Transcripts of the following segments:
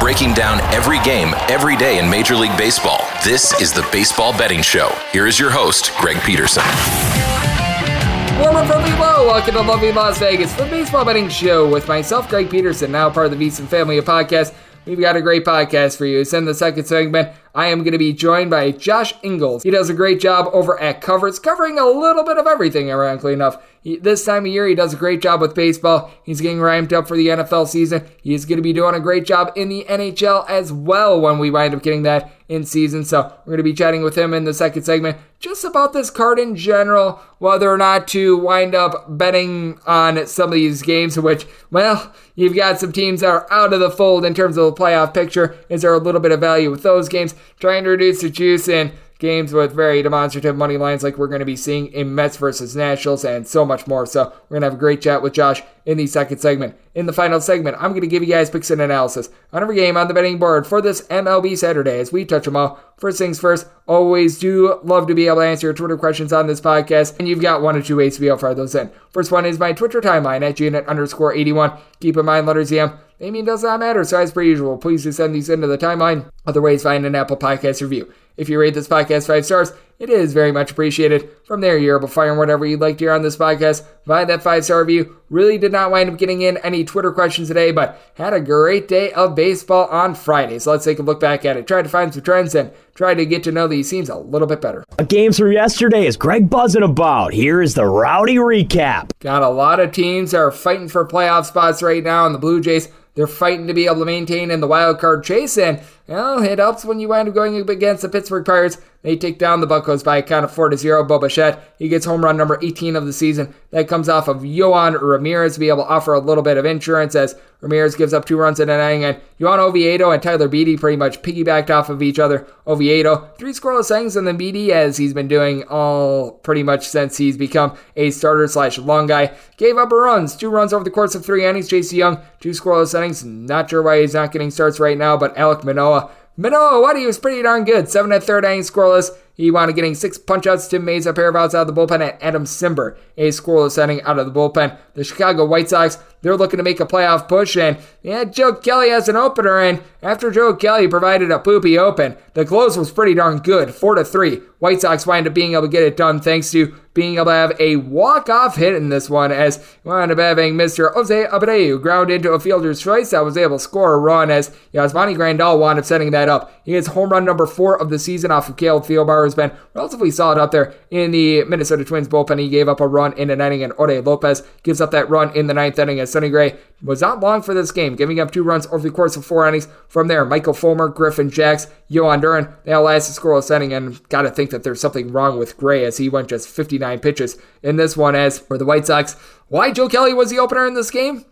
Breaking down every game, every day in Major League Baseball. This is the Baseball Betting Show. Here is your host, Greg Peterson. Warm up from below. Welcome to lovely Las Vegas the Baseball Betting Show with myself, Greg Peterson, now part of the VSiN family of podcasts. We've got a great podcast for you. It's in the second segment. I am going to be joined by Josh Inglis. He does a great job over at Covers, covering a little bit of everything, ironically enough. This time of year, he does a great job with baseball. He's getting ramped up for the NFL season. He is going to be doing a great job in the NHL as well when we wind up getting that in season. So we're going to be chatting with him in the second segment just about this card in general, whether or not to wind up betting on some of these games, which, well, you've got some teams that are out of the fold in terms of the playoff picture. Is there a little bit of value with those games? Trying to reduce the juice in games with very demonstrative money lines like we're going to be seeing in Mets versus Nationals and so much more. So we're going to have a great chat with Josh in the second segment. In the final segment, I'm going to give you guys picks and analysis on every game on the betting board for this MLB Saturday as we touch them all. First things first, always do love to be able to answer your Twitter questions on this podcast, and you've got one or two ways to be able to fire those in. First one is my Twitter timeline at gnet underscore 81. Keep in mind, letters EM. Name does not matter, so as per usual, please do send these into the timeline. Other ways, find an Apple Podcast review. If you rate this podcast five stars, it is very much appreciated. From there, you're able to fire whatever you'd like to hear on this podcast via that five star review. Really did not wind up getting in any Twitter questions today, but had a great day of baseball on Friday. So let's take a look back at it. Try to find some trends and try to get to know these teams a little bit better. Games from yesterday is Greg buzzing about. Here is the rowdy recap. Got a lot of teams that are fighting for playoff spots right now, and the Blue Jays they're fighting to be able to maintain in the wild card chase, and well, it helps when you wind up going up against the Pittsburgh Pirates. They take down the Buccos by a count of 4 to 0. Bo Bichette, he gets home run number 18 of the season. That comes off of Yohan Ramirez to be able to offer a little bit of insurance as Ramirez gives up two runs in an inning. And Johan Oviedo and Tyler Beede pretty much piggybacked off of each other. Oviedo, three scoreless innings, and then Beede, as he's been doing all pretty much since he's become a starter slash long guy, gave up runs. Two runs over the course of three innings. JC Young, two scoreless innings. Not sure why he's not getting starts right now, but Alek Manoah Manoah, what? He was pretty darn good. Seven at third inning scoreless. He wound up getting six punchouts. Tim Mayza, a pair of outs out of the bullpen, and Adam Cimber, a scoreless inning out of the bullpen. The Chicago White Sox, they're looking to make a playoff push, and yeah, Joe Kelly has an opener, and after Joe Kelly provided a poopy open, the close was pretty darn good, four to three. White Sox wind up being able to get it done thanks to being able to have a walk-off hit in this one as wound up having Mr. Jose Abreu ground into a fielder's choice that was able to score a run as Yasmani Grandal wound up setting that up. He gets home run number four of the season off of Caleb Thielbar, who's been relatively solid out there in the Minnesota Twins bullpen. He gave up a run in an inning, and Ode Lopez gives up that run in the ninth inning as Sonny Gray was not long for this game, giving up two runs over the course of four innings. From there, Michael Fulmer, Griffin Jax, Jhoan Duran, they all lasted scoreless inning, and gotta think that there's something wrong with Gray as he went just 59 pitches in this one. As for the White Sox, why Joe Kelly was the opener in this game?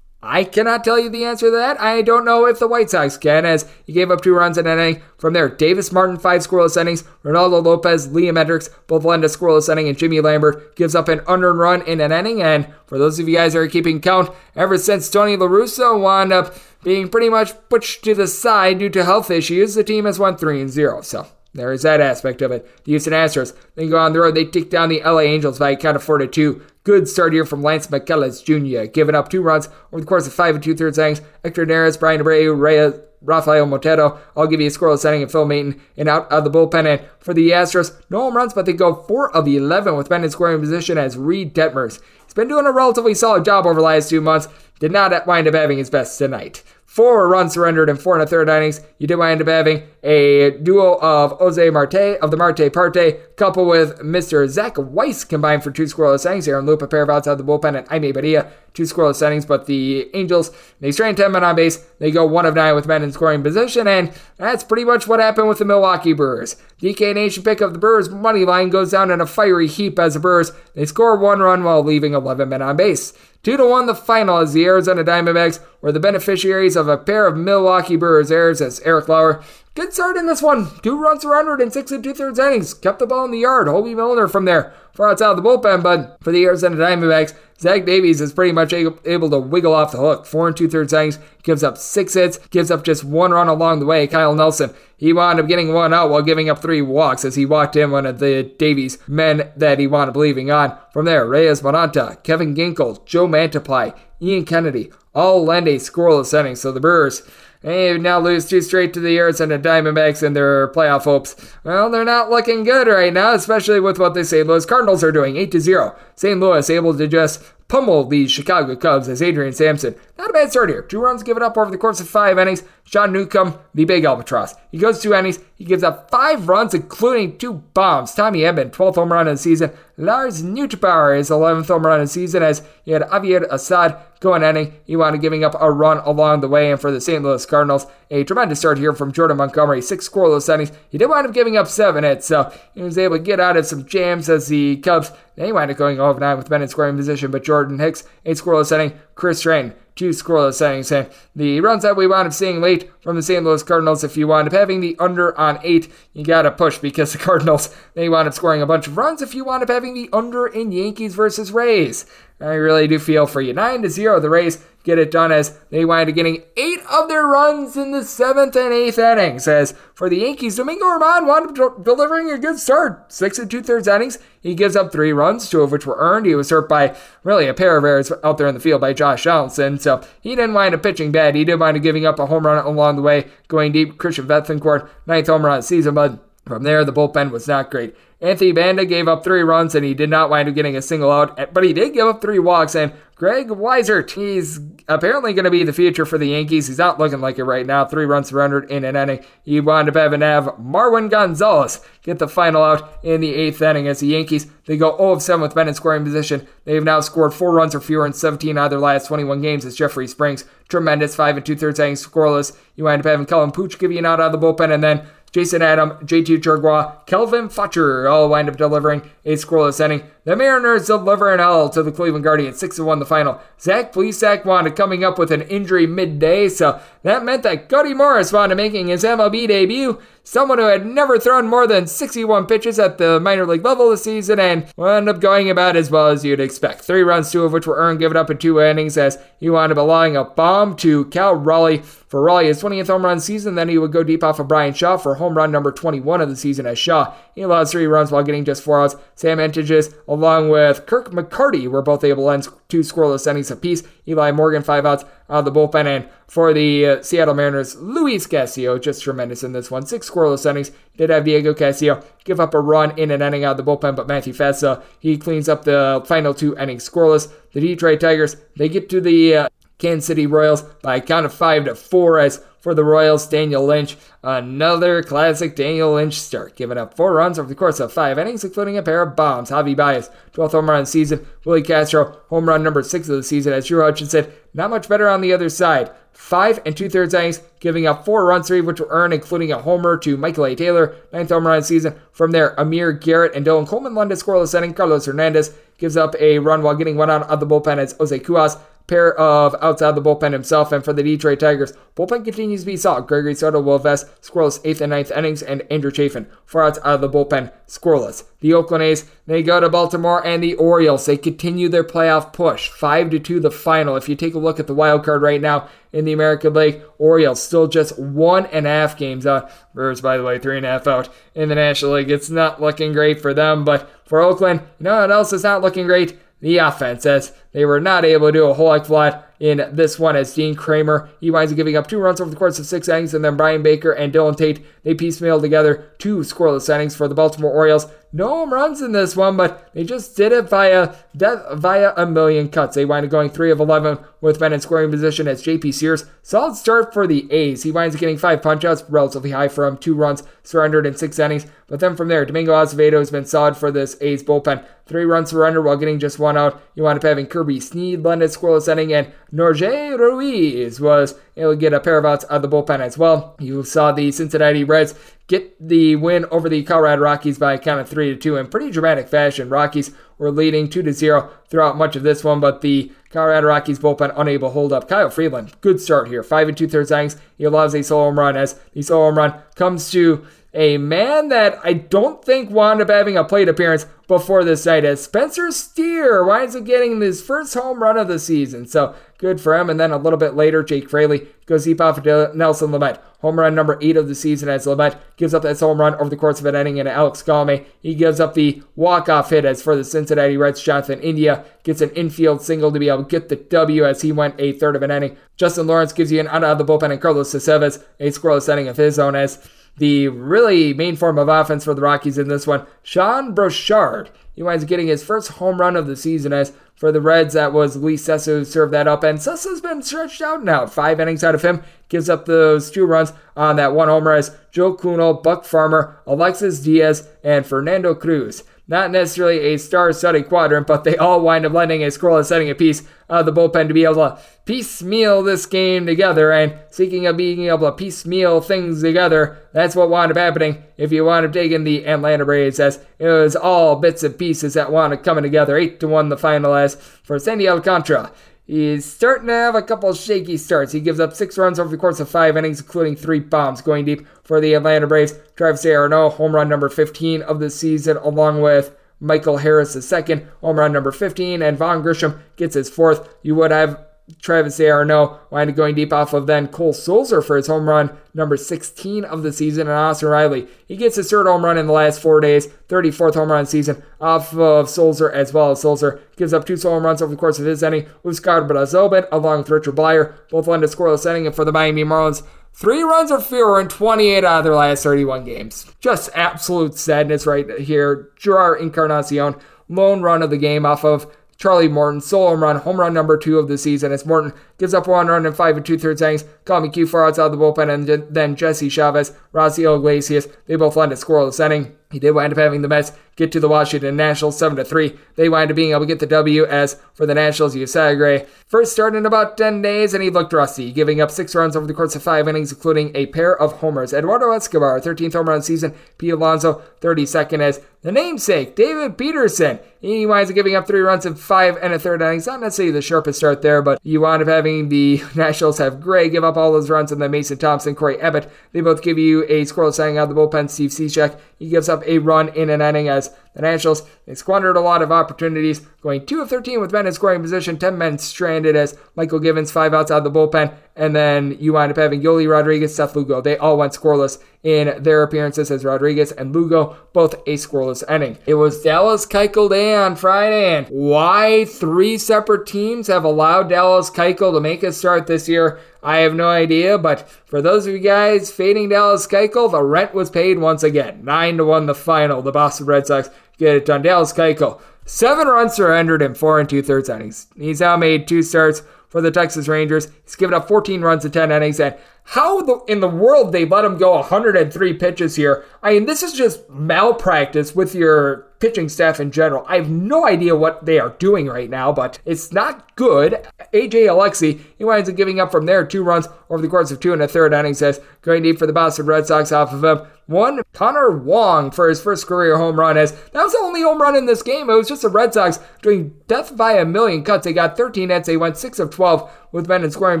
I cannot tell you the answer to that. I don't know if the White Sox can, as he gave up two runs in an inning. From there, Davis Martin, five scoreless innings. Reynaldo Lopez, Liam Hendriks, both lend a scoreless inning, and Jimmy Lambert gives up an unearned run in an inning. And for those of you guys that are keeping count, ever since Tony La Russa wound up being pretty much pushed to the side due to health issues, the team has won 3 and 0. So there is that aspect of it. The Houston Astros then go on the road. They take down the LA Angels by a count of 4 to 2. Good start here from Lance McCullers Jr., giving up two runs over the course of five and two thirds innings. Hector Neris, Bryan Abreu, Reyes, Rafael Montero. I'll give you a scoreless inning and Phil Maton and out of the bullpen. And for the Astros, no home runs, but they go 4 of 11 with men in scoring position as Reid Detmers. He's been doing a relatively solid job over the last two months. Did not wind up having his best tonight four runs surrendered in four and a third innings. You did wind up having a duo of Jose Marte of the Marte Parte, coupled with Mr. Zack Weiss combined for two scoreless innings here, and Lupa pair of outside the bullpen and Jaime Barria, two scoreless innings. But the Angels, they strand 10 men on base. They go one of nine with men in scoring position, and that's pretty much what happened with the Milwaukee Brewers. DK Nation pick of the Brewers money line goes down in a fiery heap as the Brewers they score one run while leaving 11 men on base. 2 to 1 the final as the Arizona Diamondbacks were the beneficiaries of a pair of Milwaukee Brewers errors as Eric Lauer. Good start in this one. Two runs surrendered in six and two thirds innings. Kept the ball in the yard. Hoby Milner from there far outside the bullpen, but for the Arizona Diamondbacks, Zach Davies is pretty much able to wiggle off the hook. Four and two thirds innings, gives up six hits, gives up just one run along the way. Kyle Nelson, he wound up getting one out while giving up three walks as he walked in one of the Davies men that he wound up leaving on. From there, Reyes Moronta, Kevin Ginkel, Joe Mantiply, Ian Kennedy, all lend a scoreless inning. So the Brewers they now lose two straight to the Arizona Diamondbacks in their playoff hopes. Well, they're not looking good right now, especially with what the St. Louis Cardinals are doing, 8 to 0. St. Louis able to just pummel the Chicago Cubs as Adrian Sampson. Not a bad start here. Two runs given up over the course of five innings. Sean Newcomb, the big albatross. He goes two innings. He gives up five runs, including two bombs. Tommy Edman, 12th home run of the season. Lars Nootbaar is 11th home run of the season as he had Javier Assad go an inning. He wound up giving up a run along the way. And for the St. Louis Cardinals, a tremendous start here from Jordan Montgomery. Six scoreless innings. He did wind up giving up seven hits, so he was able to get out of some jams as the Cubs, they wind up going oh over nine with men in scoring position. But Jordan Hicks, eight scoreless inning. Chris Strain, two scoreless innings. And the runs that we wound up seeing late from the St. Louis Cardinals, if you wound up having the under on eight, you got to push because the Cardinals, they wound up scoring a bunch of runs. If you wound up having the under in Yankees versus Rays, I really do feel for you. 9 to 0, the Rays get it done as they wind up getting eight of their runs in the seventh and eighth innings. As for the Yankees, Domingo Germán wound up delivering a good start. Six and two thirds innings. He gives up three runs, two of which were earned. He was hurt by really a pair of errors out there in the field by Josh Donaldson. So he didn't wind up pitching bad. He did wind up giving up a home run along the way, going deep. Christian Bethancourt, ninth home run of the season, but from there, the bullpen was not great. Anthony Banda gave up three runs and he did not wind up getting a single out, but he did give up three walks. And Greg Weissert, he's apparently going to be the future for the Yankees. He's not looking like it right now. Three runs surrendered in an inning. He wound up having to have Marwin Gonzalez get the final out in the eighth inning as the Yankees, they go 0 of 7 with men in scoring position. They've now scored four runs or fewer in 17 out of their last 21 games as Jeffrey Springs. Tremendous, five and two thirds innings scoreless. You wind up having Colin Poche give you an out of the bullpen and then Jason Adam, JT Chargois, Kelvin Fletcher all wind up delivering a scoreless inning. The Mariners deliver an L to the Cleveland Guardians, 6 1 the final. Zach Plesac wound up coming up with an injury midday, so that meant that Cody Morris up making his MLB debut. Someone who had never thrown more than 61 pitches at the minor league level this season and wound up going about as well as you'd expect. Three runs, two of which were earned, given up in two innings as he wound up allowing a bomb to Cal Raleigh for Raleigh, his 20th home run season. Then he would go deep off of Bryan Shaw for home run number 21 of the season as Shaw. He allowed three runs while getting just four outs. Sam Hentges along with Kirk McCarty, were both able to end two scoreless innings apiece. Eli Morgan, five outs out of the bullpen. And for the uh, Seattle Mariners, Luis Castillo, just tremendous in this one. Six scoreless innings. Did have Diego Castillo give up a run in an inning out of the bullpen, but Matthew Festa, he cleans up the final two innings scoreless. The Detroit Tigers, they get to the uh, Kansas City Royals by a count of five to four as for the Royals, Daniel Lynch, another classic Daniel Lynch start, giving up four runs over the course of five innings, including a pair of bombs. Javi Baez, 12th home run season. Willi Castro, home run number six of the season. As Drew Hutchison said, not much better on the other side. Five and two thirds innings, giving up four runs, three which were earned, including a homer to Michael A. Taylor, ninth home run season. From there, Amir Garrett and Dylan Coleman lend a scoreless inning. Carlos Hernandez gives up a run while getting one out of the bullpen as Jose Cuas pair of outside the bullpen himself. And for the Detroit Tigers, bullpen continues to be solid. Gregory Soto will vest scoreless eighth and ninth innings, and Andrew Chafin, four outs out of the bullpen, scoreless. The Oakland A's, they go to Baltimore, and the Orioles, they continue their playoff push. 5 to 2 the final. If you take a look at the wild card right now in the American League, Orioles still just one and a half games uh, out. Brewers, by the way, three and a half out in the National League. It's not looking great for them, but for Oakland, you know what else is not looking great? The offense, as they were not able to do a whole heck of a lot in this one as Dean Kremer, he winds up giving up two runs over the course of six innings, and then Bryan Baker and Dylan Tate, they piecemeal together two scoreless innings for the Baltimore Orioles. No home runs in this one, but they just did it via death, via a million cuts. They wind up going 3 of 11 with men in scoring position as JP Sears. Solid start for the A's. He winds up getting five punchouts, relatively high for him, two runs surrendered in six innings. But then from there, Domingo Acevedo has been solid for this A's bullpen. Three runs surrendered while getting just one out. You wind up having Kirby Snead lend a scoreless inning, and Norge Ruiz was to get a pair of outs out of the bullpen as well. You saw the Cincinnati Reds get the win over the Colorado Rockies by a count of 3 to 2 in pretty dramatic fashion. Rockies were leading 2 to 0 throughout much of this one, but the Colorado Rockies bullpen unable to hold up. Kyle Freeland, good start here. 5 and 2 thirds innings. He allows a solo home run as the solo home run comes to a man that I don't think wound up having a plate appearance before this night as Spencer Steer winds up getting his first home run of the season. So good for him. And then a little bit later, Jake Fraley goes deep off of Nelson Lamet. Home run number eight of the season as Lamet gives up that home run over the course of an inning. And Alex Galme, he gives up the walk-off hit as for the Cincinnati Reds. Jonathan India gets an infield single to be able to get the W as he went a third of an inning. Justin Lawrence gives you an out of the bullpen and Carlos Aceves a scoreless inning of his own as the really main form of offense for the Rockies in this one. Sean Bouchard, he winds up getting his first home run of the season as for the Reds, that was Lee Cessa who served that up. And Cessa's been stretched out now. Five innings out of him. Gives up those two runs on that one homer as Joe Kuhnel, Buck Farmer, Alexis Diaz, and Fernando Cruz. Not necessarily a star-studded quadrant, but they all wind up lending a scoreless setting apiece of the bullpen to be able to piecemeal this game together and seeking of being able to piecemeal things together. That's what wound up happening if you wound up taking the Atlanta Braves as it was all bits and pieces that wound up coming together. 8 to 1 the final as for Sandy Alcantara. He's starting to have a couple shaky starts. He gives up six runs over the course of five innings, including three bombs going deep for the Atlanta Braves. Travis d'Arnaud, home run number 15 of the season, along with Michael Harris, the second, home run number 15, and Vaughn Grissom gets his fourth. You would have Travis d'Arnaud wind up going deep off of then Cole Sulser for his home run number 16 of the season, and Austin Riley. He gets his third home run in the last four days, 34th home run season off of Sulser as well as Sulser gives up two solo home runs over the course of his inning. Huascar Brazoban along with Richard Bleier both lend to scoreless inning, for the Miami Marlins, Three runs or fewer in 28 out of their last 31 games. Just absolute sadness right here. Jerar Encarnacion, lone run of the game off of Charlie Morton, solo home run, home run number two of the season. As Morton gives up one run in five and two thirds innings. Call Q far outside the bullpen, and then Jesse Chavez, Raisel Iglesias, they both lend a scoreless inning. He did wind up having the Mets get to the Washington Nationals 7 to 3. They wind up being able to get the W as for the Nationals, Gray first started in about 10 days and he looked rusty, giving up six runs over the course of five innings, including a pair of homers. Eduardo Escobar, 13th home run season. Pete Alonso, 32nd as the namesake, David Peterson. He winds up giving up three runs in five and a third innings. Not necessarily the sharpest start there, but you wind up having the Nationals have Gray give up all those runs, and then Mason Thompson, Cory Abbott, they both give you a scoreless inning out of the bullpen. Steve Cishek, he gives up a run in an inning as the Nationals, they squandered a lot of opportunities, going 2 of 13 with men in scoring position, 10 men stranded as Mychal Givens, five outs out of the bullpen, and then you wind up having Joely Rodriguez, Seth Lugo. They all went scoreless in their appearances as Rodriguez and Lugo, both a scoreless inning. It was Dallas Keuchel Day on Friday, and why three separate teams have allowed Dallas Keuchel to make a start this year, I have no idea, but for those of you guys fading Dallas Keuchel, the rent was paid once again. 9 to 1 the final. The Boston Red Sox get it done. Dallas Keuchel, seven runs surrendered in four and two thirds innings. He's now made two starts for the Texas Rangers. He's given up 14 runs in 10 innings. And how the, in the world they let him go 103 pitches here? I mean, this is just malpractice with your pitching staff in general. I have no idea what they are doing right now, but it's not good. AJ Alexy, he winds up giving up from there two runs over the course of two and a third innings as going deep for the Boston Red Sox off of him. One, Connor Wong for his first career home run as that was the only home run in this game. It was just the Red Sox doing death by a million cuts. They got 13 hits. They went 6 of 12 with men in scoring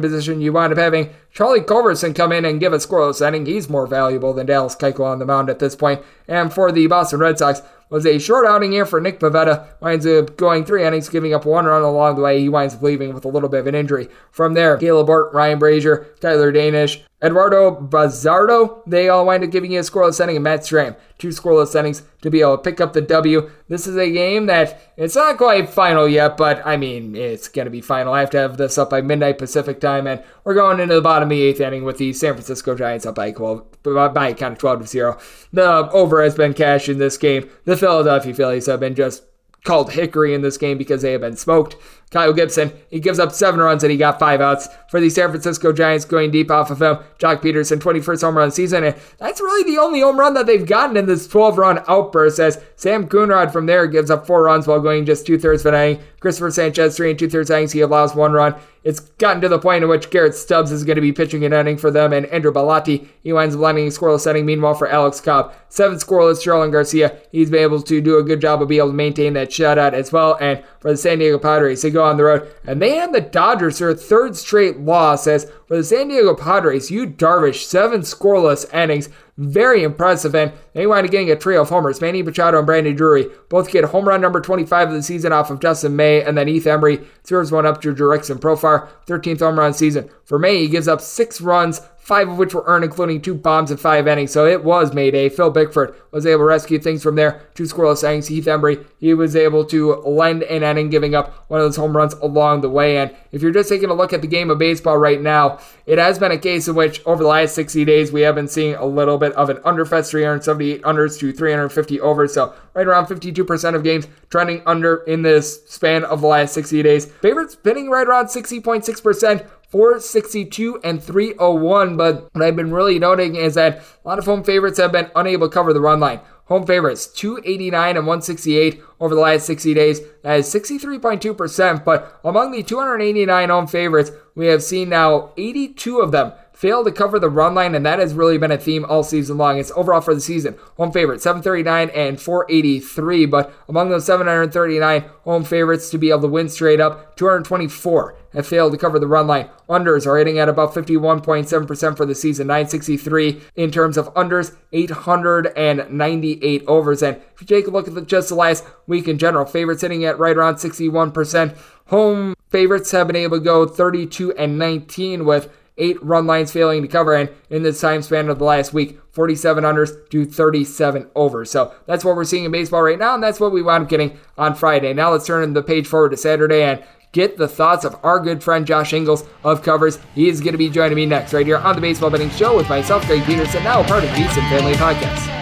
position. You wind up having Charlie Culberson come in and give a scoreless inning. He's more valuable than Dallas Keuchel on the mound at this point. And for the Boston Red Sox, was a short outing here for Nick Pivetta. Winds up going three innings, giving up one run along the way. He winds up leaving with a little bit of an injury. From there, Kaleb Ort, Ryan Brasier, Tyler Danish, Eduardo Bazardo, they all wind up giving you a scoreless inning, and Matt Strahm, two scoreless innings to be able to pick up the W. This is a game that it's not quite final yet, but I mean, it's going to be final. I have to have this up by midnight Pacific time, and we're going into the bottom of the eighth inning with the San Francisco Giants up by 12, by a count of 12 to 0. The over has been cashed in this game. The Philadelphia Phillies have been just called Hickory in this game because they have been smoked. Kyle Gibson, he gives up seven runs and he got five outs for the San Francisco Giants going deep off of him. Joc Pederson, 21st home run season, and that's really the only home run that they've gotten in this 12 run outburst as Sam Coonrod from there gives up four runs while going just two thirds of an inning. Christopher Sanchez, three and two thirds innings, he allows one run. It's gotten to the point in which Garrett Stubbs is going to be pitching an inning for them, and Andrew Bellatti, he winds up landing a scoreless inning. Meanwhile, for Alex Cobb, seven scoreless. Jarlin Garcia, he's been able to do a good job of being able to maintain that shutout as well. And for the San Diego Padres, go on the road, and they the Dodgers their third straight loss. As for the San Diego Padres, Yu Darvish, seven scoreless innings. Very impressive, and they wind up getting a trio of homers. Manny Machado and Brandon Drury both get home run number 25 of the season off of Dustin May, and then Heath Hembree serves one up to Jurickson Profar, 13th home run season. For May, he gives up six runs, five of which were earned, including two bombs and five innings. So it was Mayday. Phil Bickford was able to rescue things from there. Two scoreless innings. Heath Hembree, he was able to lend an inning, giving up one of those home runs along the way. And if you're just taking a look at the game of baseball right now, it has been a case in which over the last 60 days we have been seeing a little bit of an underfest 378 unders to 350 overs. So right around 52% of games trending under in this span of the last 60 days. Favorites spinning right around 60.6%. 462 and 301. But what I've been really noting is that a lot of home favorites have been unable to cover the run line. Home favorites 289 and 168 over the last 60 days. That is 63.2%. But among the 289 home favorites, we have seen now 82 of them failed to cover the run line, and that has really been a theme all season long. It's overall for the season. Home favorite 739 and 483, but among those 739 home favorites to be able to win straight up, 224 have failed to cover the run line. Unders are hitting at about 51.7% for the season, 963 in terms of unders, 898 overs. And if you take a look at the, just the last week in general, favorites hitting at right around 61%. Home favorites have been able to go 32 and 19 with eight run lines failing to cover, and in this time span of the last week, 47 unders to 37 overs. So that's what we're seeing in baseball right now, and that's what we wound up getting on Friday. Now let's turn the page forward to Saturday and get the thoughts of our good friend Josh Inglis of Covers. He is going to be joining me next right here on the Baseball Betting Show with myself, Greg Peterson, now part of the VSiN Family Podcast.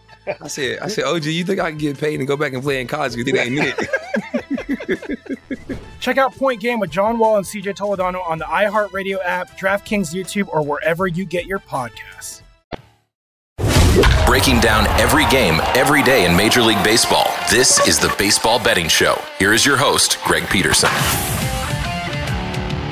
I said, I said, OG, you think I can get paid and go back and play in college? Because it ain't it. Check out Point Game with John Wall and CJ Toledano on the iHeartRadio app, DraftKings YouTube, or wherever you get your podcasts. Breaking down every game, every day in Major League Baseball. This is the Baseball Betting Show. Here is your host, Greg Peterson.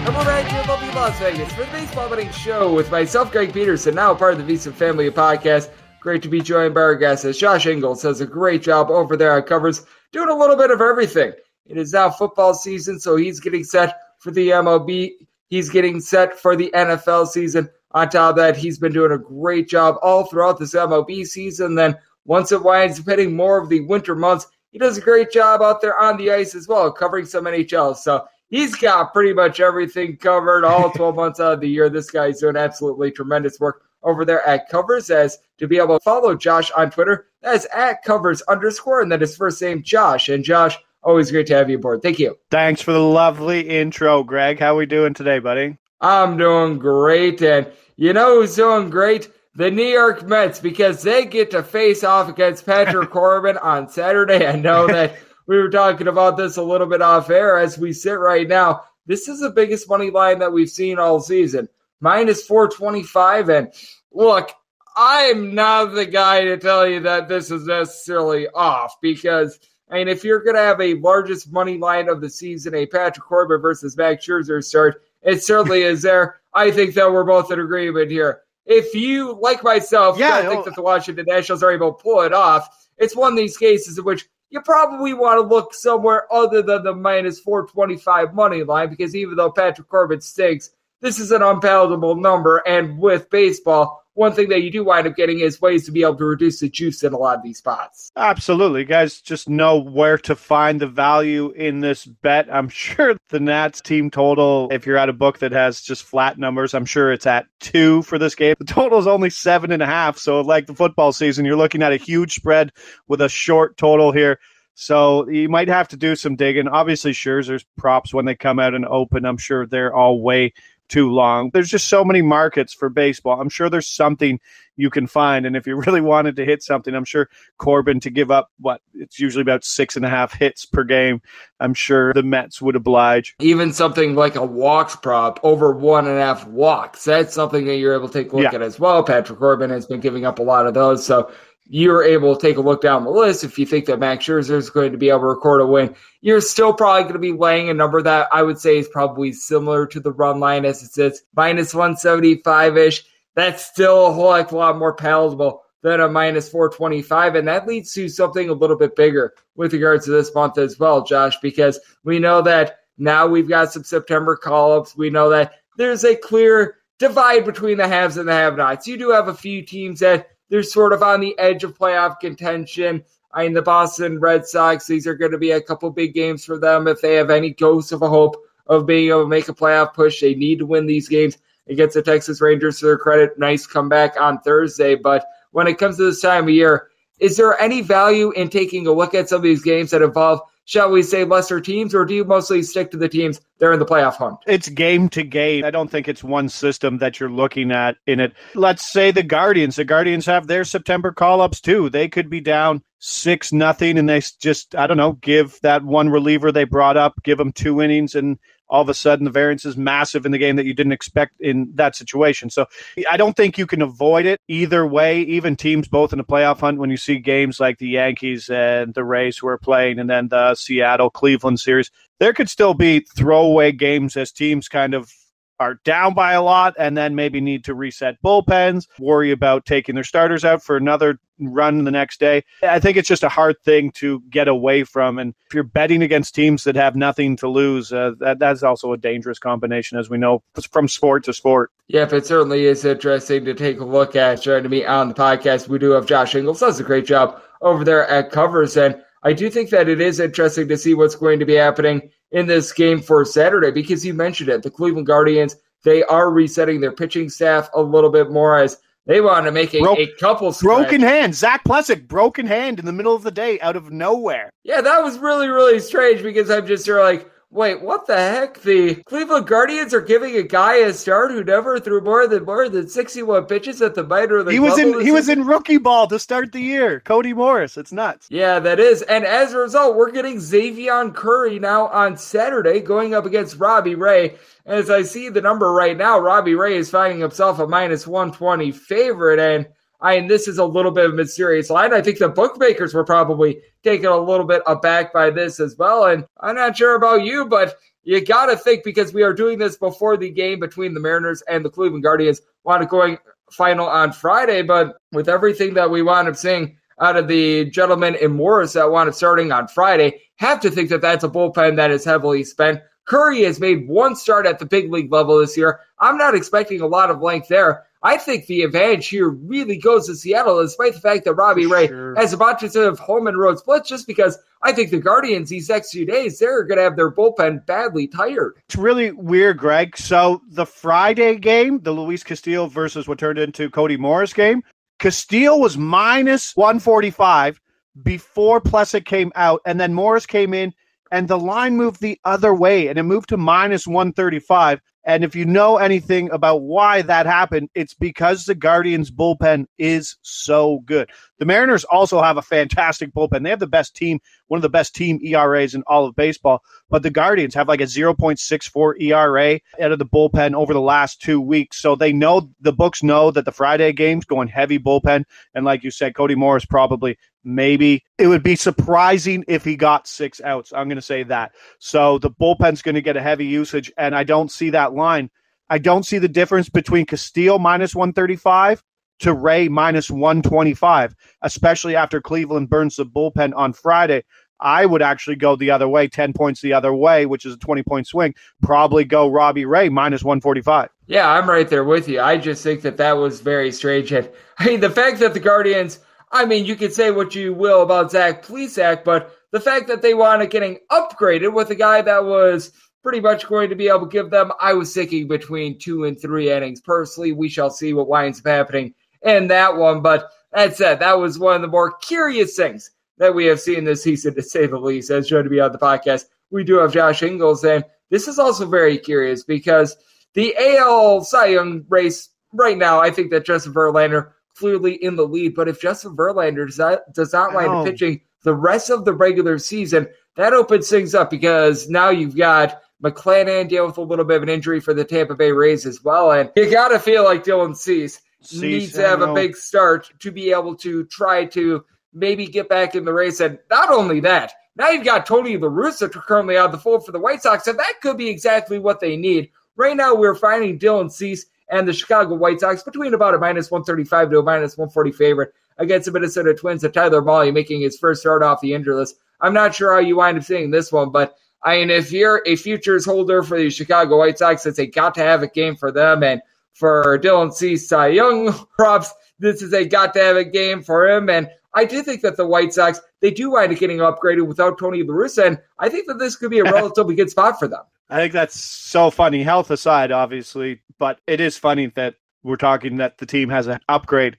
And we're back here in lovely Las Vegas for the Baseball Betting Show with myself, Greg Peterson, now part of the VSiN Family Podcast. Great to be joined by our guest as Josh Inglis does a great job over there at Covers, doing a little bit of everything. It is now football season, so he's getting set for the MLB. He's getting set for the NFL season. On top of that, he's been doing a great job all throughout this MLB season. Then once it winds up hitting more of the winter months, he does a great job out there on the ice as well, covering some NHL. So he's got pretty much everything covered all 12 months out of the year. This guy's doing absolutely tremendous work over there at Covers. As to be able to follow Josh on Twitter, that is at Covers underscore, and then his first name, Josh. And Josh, always great to have you aboard. Thank you. Thanks for the lovely intro, Greg. How are we doing today, buddy? I'm doing great. And you know who's doing great? The New York Mets, because they get to face off against Patrick Corbin on Saturday. I know that we were talking about this a little bit off air as we sit right now. This is the biggest money line that we've seen all season. Minus 425. And look, I'm not the guy to tell you that this is necessarily off because I mean, if you're going to have a largest money line of the season, a Patrick Corbin versus Max Scherzer start, it certainly is there. I think that we're both in agreement here. If you, like myself, Yeah, think oh. that the Washington Nationals are able to pull it off, it's one of these cases in which you probably want to look somewhere other than the minus 425 money line because even though Patrick Corbin stinks, this is an unpalatable number. And with baseball, one thing that you do wind up getting is ways to be able to reduce the juice in a lot of these spots. Absolutely. Guys just know where to find the value in this bet. I'm sure the Nats team total, if you're at a book that has just flat numbers, I'm sure it's at two for this game. The total is only seven and a half. So, like the football season, you're looking at a huge spread with a short total here. So you might have to do some digging. Obviously, Scherzer's props when they come out and open, I'm sure they're all way too long. There's just so many markets for baseball. I'm sure there's something you can find. And if you really wanted to hit something, I'm sure Corbin to give up what it's usually about six and a half hits per game. I'm sure the Mets would oblige. Even something like a walks prop over one and a half walks. That's something that you're able to take a look Yeah. at as well. Patrick Corbin has been giving up a lot of those. So you're able to take a look down the list. If you think that Max Scherzer is going to be able to record a win, you're still probably going to be laying a number that I would say is probably similar to the run line as it sits, minus 175 ish. That's still a whole heck of a lot more palatable than a minus 425. And that leads to something a little bit bigger with regards to this month as well, Josh, because we know that now we've got some September call ups. We know that there's a clear divide between the haves and the have-nots. You do have a few teams that they're sort of on the edge of playoff contention. I mean, the Boston Red Sox, these are going to be a couple big games for them. If they have any ghost of a hope of being able to make a playoff push, they need to win these games against the Texas Rangers to their credit. Nice comeback on Thursday. But when it comes to this time of year, is there any value in taking a look at some of these games that involve shall we say, lesser teams, or do you mostly stick to the teams that are in the playoff hunt? It's game to game. I don't think it's one system that you're looking at in it. Let's say the Guardians. The Guardians have their September call ups too. They could be down six nothing, and they just I don't know give that one reliever they brought up, give them two innings, and all of a sudden the variance is massive in the game that you didn't expect in that situation. So I don't think you can avoid it either way. Even teams both in the playoff hunt, when you see games like the Yankees and the Rays who are playing, and then the Seattle Cleveland series, there could still be throwaway games as teams kind of are down by a lot and then maybe need to reset bullpens, worry about taking their starters out for another run the next day. I think it's just a hard thing to get away from. And if you're betting against teams that have nothing to lose, uh, that, that's also a dangerous combination, as we know from sport to sport. Yeah, it certainly is interesting to take a look at. Joining me on the podcast, we do have Josh Inglis. Does a great job over there at Covers. And I do think that it is interesting to see what's going to be happening in this game for Saturday because you mentioned it. The Cleveland Guardians, they are resetting their pitching staff a little bit more as they want to make a, Bro- a couple stretch. broken hand. Zach Plesac broken hand in the middle of the day out of nowhere. Yeah, that was really really strange because I'm just like Wait, what the heck? The Cleveland Guardians are giving a guy a start who never threw more than more than sixty-one pitches at the minor league. He was in he was in rookie ball to start the year. Cody Morris, it's nuts. Yeah, that is. And as a result, we're getting Xzavion Curry now on Saturday going up against Robbie Ray. As I see the number right now, Robbie Ray is finding himself a minus one twenty favorite, and I mean, this is a little bit of a mysterious line. I think the bookmakers were probably taken a little bit aback by this as well. And I'm not sure about you, but you got to think because we are doing this before the game between the Mariners and the Cleveland Guardians up going final on Friday. But with everything that we wound up seeing out of the gentleman in Morris that wound up starting on Friday, have to think that that's a bullpen that is heavily spent. Curry has made one start at the big league level this year. I'm not expecting a lot of length there. I think the advantage here really goes to Seattle, despite the fact that Robbie Ray sure. has a bunch of home and road splits, just because I think the Guardians these next few days, they're going to have their bullpen badly tired. It's really weird, Greg. So the Friday game, the Luis Castillo versus what turned into Cody Morris game, Castillo was minus 145 before Plesac came out, and then Morris came in, and the line moved the other way, and it moved to minus 135. And if you know anything about why that happened, it's because the Guardians bullpen is so good. The Mariners also have a fantastic bullpen. They have the best team, one of the best team ERAs in all of baseball. But the Guardians have like a 0.64 ERA out of the bullpen over the last two weeks. So they know the books know that the Friday game's going heavy bullpen. And like you said, Cody Morris probably maybe it would be surprising if he got six outs. I'm going to say that. So the bullpen's going to get a heavy usage, and I don't see that line. I don't see the difference between Castillo minus 135 to Ray minus 125, especially after Cleveland burns the bullpen on Friday. I would actually go the other way, 10 points the other way, which is a 20 point swing. Probably go Robbie Ray minus 145. Yeah, I'm right there with you. I just think that that was very strange. And I mean, the fact that the Guardians, I mean, you could say what you will about Zach Plesac, but the fact that they wound up getting upgraded with a guy that was pretty much going to be able to give them, I was thinking between two and three innings. Personally, we shall see what winds up happening in that one. But that said, that was one of the more curious things that we have seen this season, to say the least. As shown to be on the podcast, we do have Josh Inglis, and this is also very curious because the AL Cy Young race right now, I think that Justin Verlander clearly in the lead. But if Justin Verlander does not, does not wind up oh. pitching the rest of the regular season, that opens things up because now you've got McClanahan deal with a little bit of an injury for the Tampa Bay Rays as well, and you got to feel like Dylan Cease Cease, needs to have a big start to be able to try to maybe get back in the race. And not only that, now you've got Tony La Russa currently out the fold for the White Sox, and that could be exactly what they need. Right now, we're finding Dylan Cease and the Chicago White Sox between about a minus 135 to a minus 140 favorite against the Minnesota Twins of Tyler Mahle making his first start off the injury list. I'm not sure how you wind up seeing this one, but I mean, if you're a futures holder for the Chicago White Sox, it's a got to have a game for them. And for Dylan Cease Cy Young props. This is a got to have a game for him. And I do think that the White Sox, they do wind up getting upgraded without Tony La Russa. And I think that this could be a relatively good spot for them. I think that's so funny. Health aside, obviously, but it is funny that we're talking that the team has an upgrade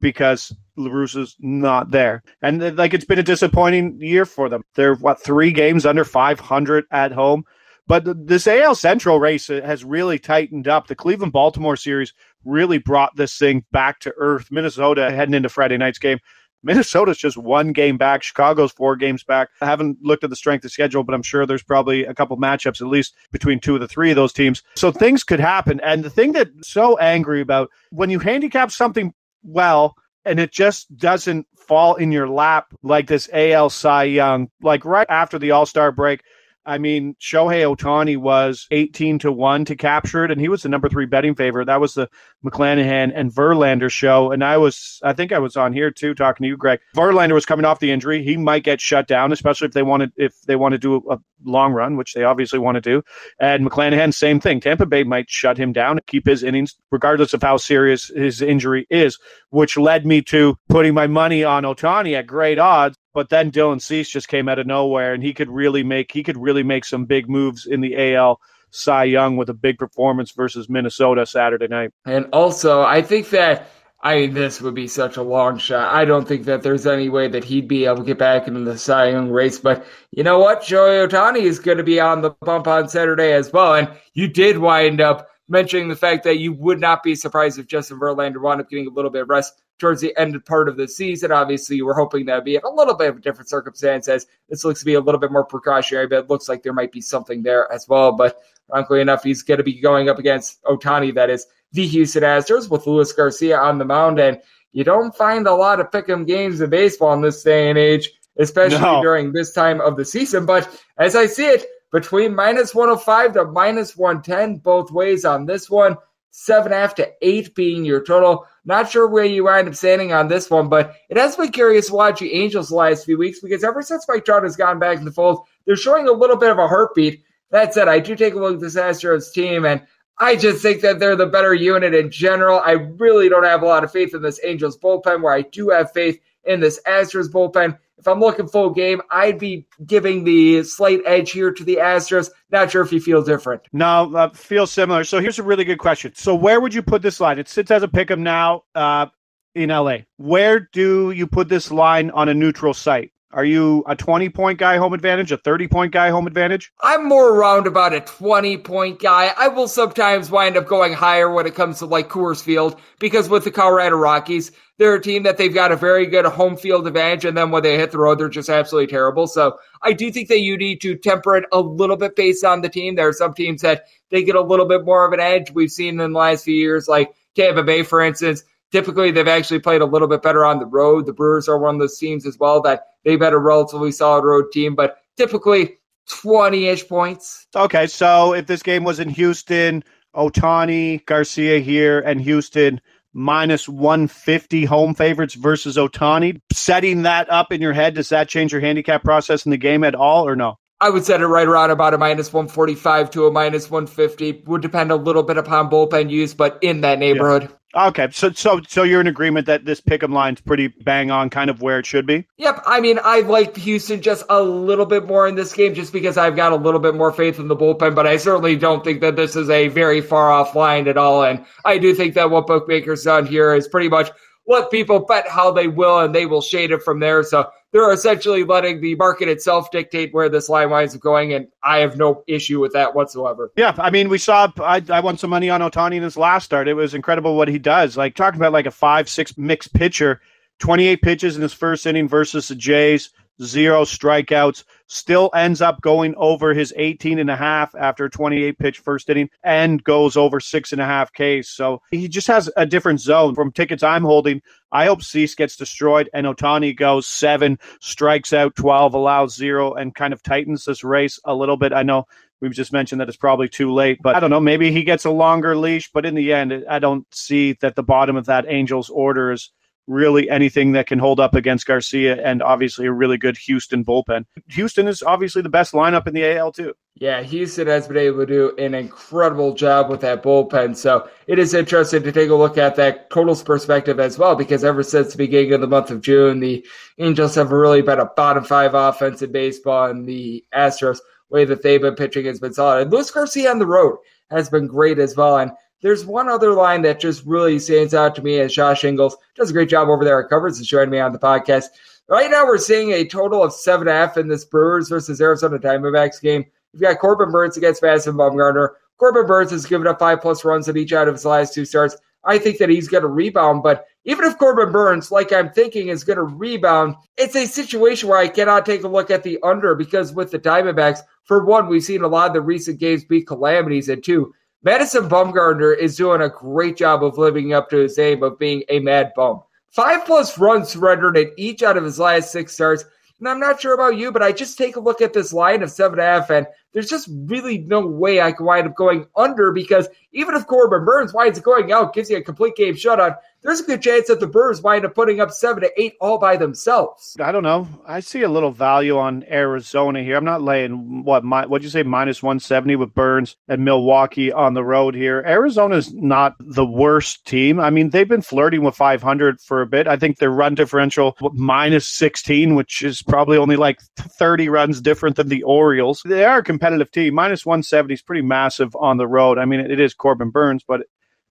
because La Russa's not there. And like it's been a disappointing year for them. They're what three games under 500 at home. But this AL Central race uh, has really tightened up. The Cleveland Baltimore series really brought this thing back to earth. Minnesota heading into Friday night's game. Minnesota's just one game back. Chicago's four games back. I haven't looked at the strength of schedule, but I'm sure there's probably a couple matchups at least between two of the three of those teams. So things could happen. And the thing that's so angry about when you handicap something well and it just doesn't fall in your lap like this AL Cy Young, like right after the All Star break. I mean, Shohei Ohtani was 18 to 1 to capture it, and he was the number three betting favorite. That was the McClanahan and Verlander show. And I was, I think I was on here too, talking to you, Greg. Verlander was coming off the injury. He might get shut down, especially if they wanted, if they want to do a long run, which they obviously want to do. And McClanahan, same thing. Tampa Bay might shut him down, keep his innings, regardless of how serious his injury is, which led me to putting my money on Ohtani at great odds. But then Dylan Cease just came out of nowhere, and he could really make he could really make some big moves in the AL. Cy Young with a big performance versus Minnesota Saturday night. And also, I think that I mean, this would be such a long shot. I don't think that there's any way that he'd be able to get back into the Cy Young race. But you know what? Shohei Ohtani is going to be on the bump on Saturday as well. And you did wind up mentioning the fact that you would not be surprised if Justin Verlander wound up getting a little bit of rest towards the end part of the season. Obviously, you were hoping that would be a little bit of a different circumstance as this looks to be a little bit more precautionary, but it looks like there might be something there as well. But frankly enough, he's going to be going up against Ohtani, that is the Houston Astros, with Luis Garcia on the mound. And you don't find a lot of pick 'em games in baseball in this day and age, especially no. during this time of the season. But as I see it, between minus 105 to minus 110 both ways on this one. Seven and a half to eight being your total. Not sure where you wind up standing on this one, but it has been curious to watch the Angels the last few weeks because ever since Mike Trout has gone back in the fold, they're showing a little bit of a heartbeat. That said, I do take a look at this Astros team, and I just think that they're the better unit in general. I really don't have a lot of faith in this Angels bullpen, where I do have faith in this Astros bullpen. If I'm looking full game, I'd be giving the slight edge here to the Astros. Not sure if you feel different. No, uh, feel similar. So here's a really good question. So where would you put this line? It sits as a pick 'em now uh, in LA. Where do you put this line on a neutral site? Are you a 20 point guy home advantage, a 30 point guy home advantage? I'm more around about a 20 point guy. I will sometimes wind up going higher when it comes to like Coors Field because with the Colorado Rockies, they're a team that they've got a very good home field advantage. And then when they hit the road, they're just absolutely terrible. So I do think that you need to temper it a little bit based on the team. There are some teams that they get a little bit more of an edge. We've seen in the last few years, like Tampa Bay, for instance Typically, they've actually played a little bit better on the road. The Brewers are one of those teams as well that they've had a relatively solid road team, but typically 20 ish points. Okay, so if this game was in Houston, Ohtani, Garcia here, and Houston minus 150 home favorites versus Ohtani. setting that up in your head, does that change your handicap process in the game at all or no? I would set it right around about a minus 145 to a minus 150. Would depend a little bit upon bullpen use, but in that neighborhood. Yeah. Okay, so so so you're in agreement that this pick'em line's pretty bang on, kind of where it should be. Yep, I mean I like Houston just a little bit more in this game, just because I've got a little bit more faith in the bullpen. But I certainly don't think that this is a very far off line at all, and I do think that what bookmakers done here is pretty much let people bet how they will, and they will shade it from there. So they're essentially letting the market itself dictate where this line winds up going, and I have no issue with that whatsoever. Yeah, I mean, we saw. I, I won some money on Ohtani in his last start. It was incredible what he does. Like talking about like a five six mixed pitcher, twenty eight pitches in his first inning versus the Jays zero strikeouts, still ends up going over his 18 and a half after 28 pitch first inning and goes over six and a half Ks. So he just has a different zone from tickets I'm holding. I hope Cease gets destroyed and Ohtani goes seven, strikes out 12, allows zero, and kind of tightens this race a little bit. I know we've just mentioned that it's probably too late, but I don't know. Maybe he gets a longer leash, but in the end, I don't see that the bottom of that Angels order is really anything that can hold up against Garcia and obviously a really good Houston bullpen. Houston is obviously the best lineup in the AL too. Yeah, Houston has been able to do an incredible job with that bullpen. So it is interesting to take a look at that totals perspective as well, because ever since the beginning of the month of June, the Angels have really been a bottom five offense in baseball, and the Astros, way that they've been pitching has been solid. And Luis Garcia on the road has been great as well. And there's one other line that just really stands out to me as Josh Inglis does a great job over there at covers and joining me on the podcast. Right now, we're seeing a total of seven and a half in this Brewers versus Arizona Diamondbacks game. You've got Corbin Burnes against Madison Bumgarner. Corbin Burnes has given up five plus runs in each out of his last two starts. I think that he's going to rebound, but even if Corbin Burnes, like I'm thinking, is going to rebound, it's a situation where I cannot take a look at the under because with the Diamondbacks, for one, we've seen a lot of the recent games be calamities, and two, Madison Bumgarner is doing a great job of living up to his name of being a mad bum. Five plus runs surrendered in each out of his last six starts. And I'm not sure about you, but I just take a look at this line of seven and a half, and there's just really no way I can wind up going under because even if Corbin Burnes winds up going out, gives you a complete game shutout, there's a good chance that the Brewers wind up putting up seven to eight all by themselves. I don't know. I see a little value on Arizona here. I'm not laying what my what'd you say minus 170 with Burnes and Milwaukee on the road here. Arizona's not the worst team. I mean, they've been flirting with 500 for a bit. I think their run differential minus 16, which is probably only like 30 runs different than the Orioles. They are a competitive team. Minus 170 is pretty massive on the road. I mean, it is Corbin Burnes, but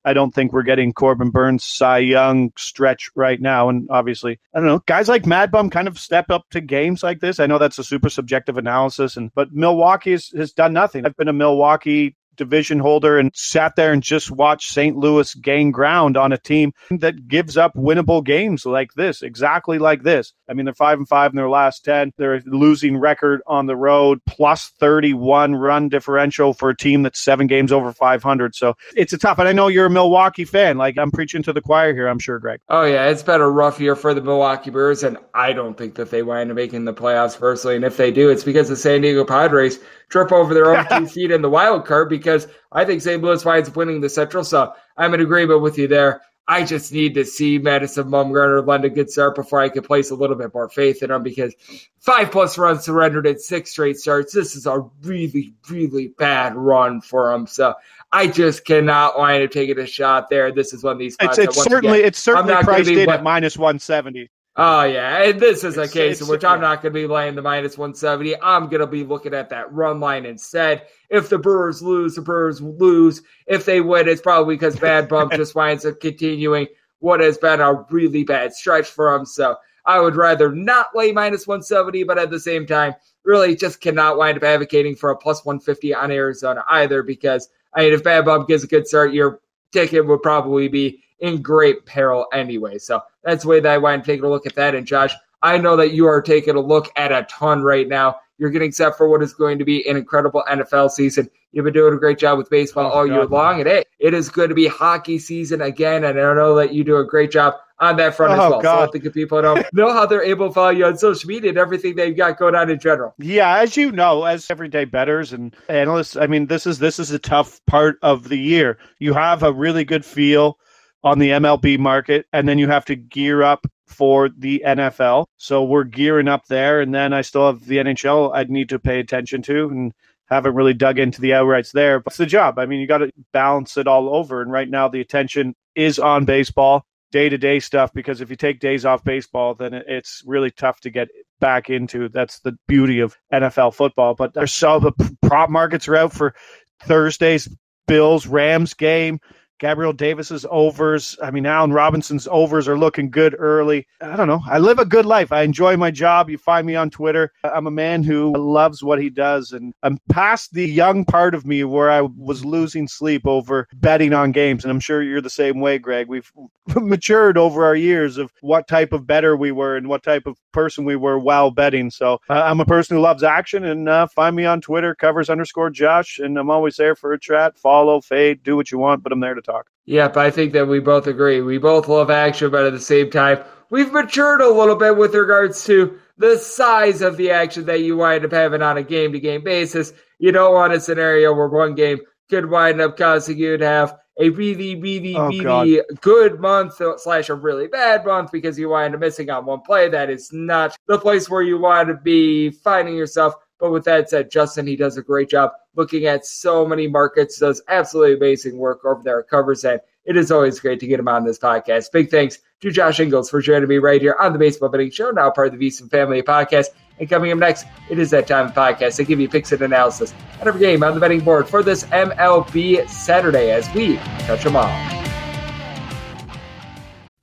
I don't think we're getting Corbin Burnes Cy Young stretch right now. And obviously, I don't know, guys like Mad Bum kind of step up to games like this. I know that's a super subjective analysis, and but Milwaukee has, has done nothing. I've been a Milwaukee division holder and sat there and just watched St. Louis gain ground on a team that gives up winnable games like this, exactly like this. I mean, they're five and five in their last 10. They're losing record on the road, plus 31 run differential for a team that's seven games over 500. So it's a tough, and I know you're a Milwaukee fan. Like I'm preaching to the choir here, I'm sure, Greg. Oh, yeah. It's been a rough year for the Milwaukee Brewers, and I don't think that they wind up making the playoffs personally. And if they do, it's because the San Diego Padres trip over their own two feet in the wild card because I think St. Louis winds up winning the Central. So I'm in agreement with you there. I just need to see Madison Bumgarner lend a good start before I can place a little bit more faith in him because five plus runs surrendered at six straight starts. This is a really, really bad run for him. So I just cannot wind up taking a shot there. This is one of these. It's, it's certainly again, it's certainly priced in at minus one seventy. Oh yeah, and this is a case in which I'm not going to be laying the minus 170. I'm going to be looking at that run line instead. If the Brewers lose, the Brewers lose. If they win, it's probably because Bad Bump just winds up continuing what has been a really bad stretch for him. So I would rather not lay minus 170, but at the same time, really just cannot wind up advocating for a plus 150 on Arizona either. Because I mean, if Bad Bump gives a good start, your ticket would probably be in great peril anyway. So that's the way that I went and taking a look at that. And Josh, I know that you are taking a look at a ton right now. You're getting set for what is going to be an incredible NFL season. You've been doing a great job with baseball oh, all God. year long. And hey, it is going to be hockey season again. And I know that you do a great job on that front oh, as well. God. So I think if people don't know how they're able to follow you on social media and everything they've got going on in general. Yeah, as you know, as everyday betters and analysts, I mean, this is this is a tough part of the year. You have a really good feel on the MLB market, and then you have to gear up for the NFL. So we're gearing up there, and then I still have the NHL I'd need to pay attention to, and haven't really dug into the outrights there. But it's the job. I mean, you got to balance it all over, and right now the attention is on baseball, day to day stuff. Because if you take days off baseball, then it's really tough to get back into. That's the beauty of NFL football. But there's so the prop markets are out for Thursday's Bills Rams game. Gabriel Davis's overs. I mean, Allen Robinson's overs are looking good early. I don't know. I live a good life. I enjoy my job. You find me on Twitter. I'm a man who loves what he does, and I'm past the young part of me where I was losing sleep over betting on games. And I'm sure you're the same way, Greg. We've matured over our years of what type of better we were and what type of person we were while betting. So uh, I'm a person who loves action, and uh, find me on Twitter, covers underscore Josh, and I'm always there for a chat. Follow, fade, do what you want, but I'm there to talk. Yep, I think that we both agree. We both love action, but at the same time, we've matured a little bit with regards to the size of the action that you wind up having on a game to game basis. You don't want a scenario where one game could wind up causing you to have a really, really, Oh, really good month slash a really bad month because you wind up missing on one play. That is not the place where you want to be finding yourself. But with that said, Justin, he does a great job looking at so many markets, does absolutely amazing work over there at Covers. And it is always great to get him on this podcast. Big thanks to Josh Inglis for joining me right here on the Baseball Betting Show, now part of the VSiN Family Podcast. And coming up next, it is that time of podcast. I give you picks and analysis on every game on the betting board for this MLB Saturday as we touch them all.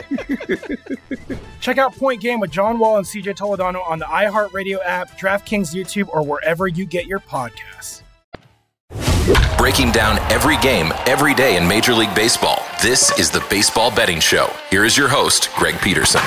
Check out Point Game with John Wall and CJ Toledano on the iHeartRadio app, DraftKings YouTube, or wherever you get your podcasts. Breaking down every game, every day in Major League Baseball. This is the Baseball Betting Show. Here is your host, Greg Peterson.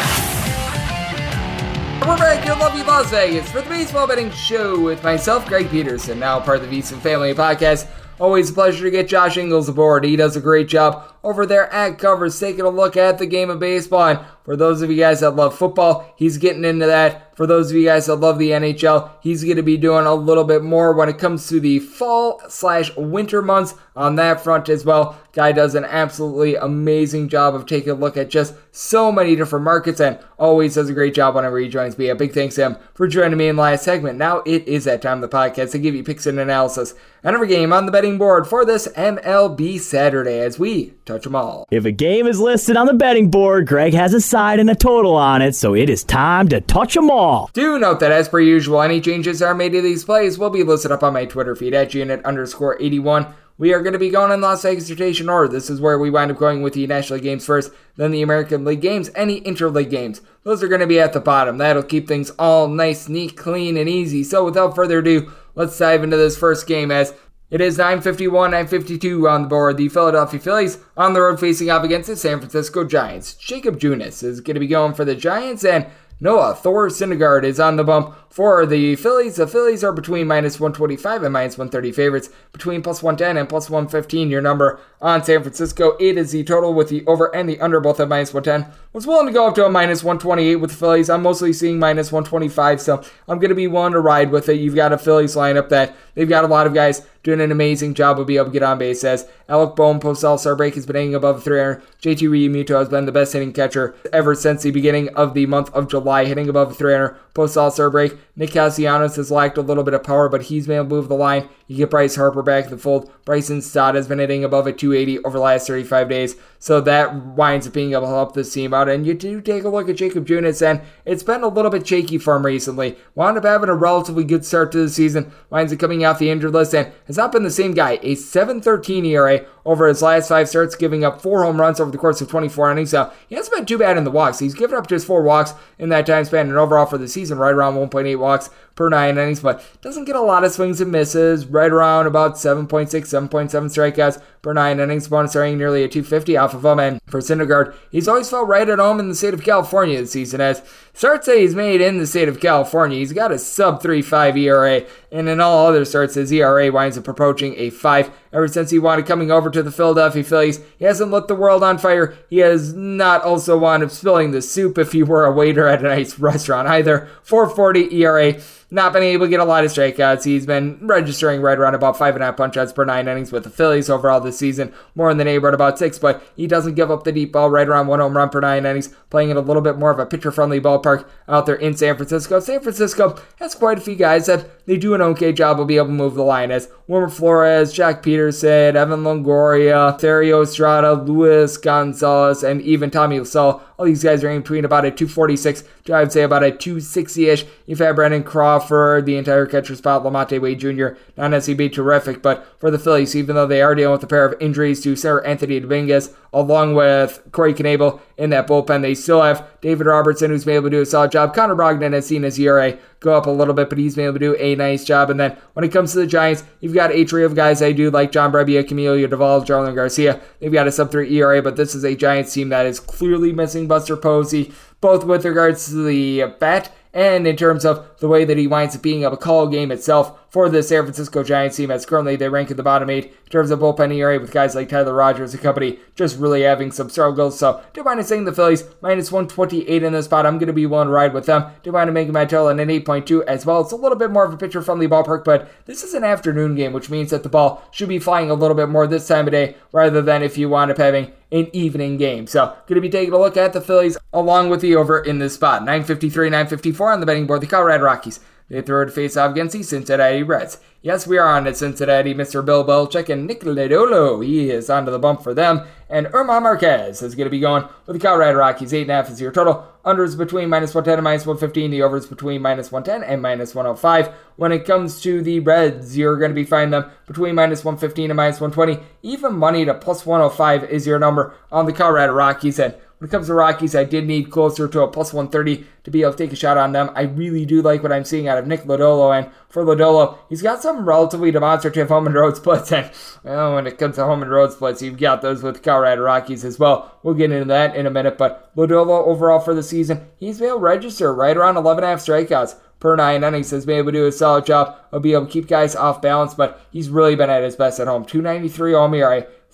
We're back in lovely Las Vegas for the Baseball Betting Show with myself, Greg Peterson, now part of the VSiN Family Podcast. Always a pleasure to get Josh Inglis aboard. He does a great job over there at Covers, taking a look at the game of baseball. And for those of you guys that love football, he's getting into that. For those of you guys that love the NHL, he's going to be doing a little bit more when it comes to the fall slash winter months on that front as well. Guy does an absolutely amazing job of taking a look at just so many different markets and always does a great job whenever he joins me. A big thanks to him for joining me in the last segment. Now it is that time of the podcast to give you picks and analysis on every game on the betting board for this MLB Saturday as we touch them all. If a game is listed on the betting board, Greg has a side and a total on it, so it is time to touch them all. Do note that as per usual, any changes are made to these plays will be listed up on my Twitter feed at unit underscore 81. We are going to be going in Las Vegas rotation order. This is where we wind up going with the National League games first, then the American League games, any interleague games. Those are going to be at the bottom. That'll keep things all nice, neat, clean, and easy. So without further ado, let's dive into this first game as it is 951, 952 on the board. The Philadelphia Phillies on the road facing off against the San Francisco Giants. Jakob Junis is going to be going for the Giants and Noah Thor Syndergaard is on the bump for the Phillies. The Phillies are between minus 125 and minus 130 favorites, between plus 110 and plus 115. Your number on San Francisco. Eight is the total with the over and the under both at minus 110. Was willing to go up to a minus 128 with the Phillies. I'm mostly seeing minus 125, so I'm going to be willing to ride with it. You've got a Phillies lineup that they've got a lot of guys doing an amazing job of being able to get on base. As Alec Bohm post All Star break has been hitting above 300. JT Realmuto has been the best hitting catcher ever since the beginning of the month of July, hitting above 300 post All Star break. Nick Castellanos has lacked a little bit of power, but he's been able to move the line. You get Bryce Harper back in the fold. Bryson Stott has been hitting above a 280 over the last 35 days, so that winds up being able to help this team out. And you do take a look at Jakob Junis, and it's been a little bit shaky for him recently. Wound up having a relatively good start to the season, winds up coming off the injured list, and has not been the same guy. A 7.13 ERA over his last five starts, giving up four home runs over the course of 24 innings. So he hasn't been too bad in the walks. He's given up just four walks in that time span, and overall for the season, right around 1.8 walks per nine innings, but doesn't get a lot of swings and misses, right around about 7.6, 7.7 strikeouts per nine innings, bonus rating nearly a 250 off of him. And for Syndergaard, he's always felt right at home in the state of California this season, as starts that he's made in the state of California, he's got a sub 3.5 ERA, and in all other starts, his ERA winds up approaching a 5. Ever since he wanted coming over to the Philadelphia Phillies, he hasn't lit the world on fire. He has not also up spilling the soup if he were a waiter at a nice restaurant either. 440 ERA not been able to get a lot of strikeouts. He's been registering right around about five and a half punch outs per nine innings with the Phillies overall this season, more in the neighborhood about six, but he doesn't give up the deep ball right around one home run per nine innings, playing in a little bit more of a pitcher friendly ballpark out there in San Francisco. San Francisco has quite a few guys that they do an okay job of being able to move the line as Wilmer Flores, Joc Pederson, Evan Longoria, Thairo Estrada, Luis Gonzalez, and even Tommy La Stella. All these guys are in between about a 246 to I would say about a 260 ish. You've had Brandon Crawford, the entire catcher spot, LaMonte Wade Jr., not necessarily be terrific, but for the Phillies, even though they are dealing with a pair of injuries to Seranthony Dominguez, along with Corey Knebel in that bullpen, they still have David Robertson, who's been able to do a solid job. Connor Brogdon has seen his ERA go up a little bit, but he's been able to do a nice job. And then when it comes to the Giants, you've got a trio of guys I do like John Brebbia, Camilo Doval, Jarlin Garcia. They've got a sub 3 ERA, but this is a Giants team that is clearly missing Buster Posey, both with regards to the bat and in terms of the way that he winds up being able to call a game itself for the San Francisco Giants team as currently they rank at the bottom eight in terms of bullpen ERA with guys like Tyler Rogers and company just really having some struggles. So do mind saying the Phillies minus 128 in this spot. I'm going to be willing to ride with them. Do mind making my total in an 8.2 as well. It's a little bit more of a pitcher friendly ballpark, but this is an afternoon game, which means that the ball should be flying a little bit more this time of day rather than if you wind up having an evening game. So, going to be taking a look at the Phillies along with the over in this spot. 953, 954 on the betting board. The Colorado Rockies. They throw it face off against the Cincinnati Reds. Yes, we are on at Cincinnati. Mr. Bill Belichick and Nick Lodolo. He is onto the bump for them. And German Marquez is going to be going with the Colorado Rockies. 8.5 is your total. Unders between minus 110 and minus 115. The overs between minus 110 and minus 105. When it comes to the Reds, you're going to be finding them between minus 115 and minus 120. Even money to plus 105 is your number on the Colorado Rockies. And when it comes to Rockies, I did need closer to a plus 130 to be able to take a shot on them. I really do like what I'm seeing out of Nick Lodolo, and for Lodolo, he's got some relatively demonstrative home and road splits, and well, when it comes to home and road splits, you've got those with Colorado Rockies as well. We'll get into that in a minute, but Lodolo overall for the season, he's been able to register right around 11 half strikeouts per nine innings has been able to do a solid job of being able to keep guys off balance, but he's really been at his best at home. 293 home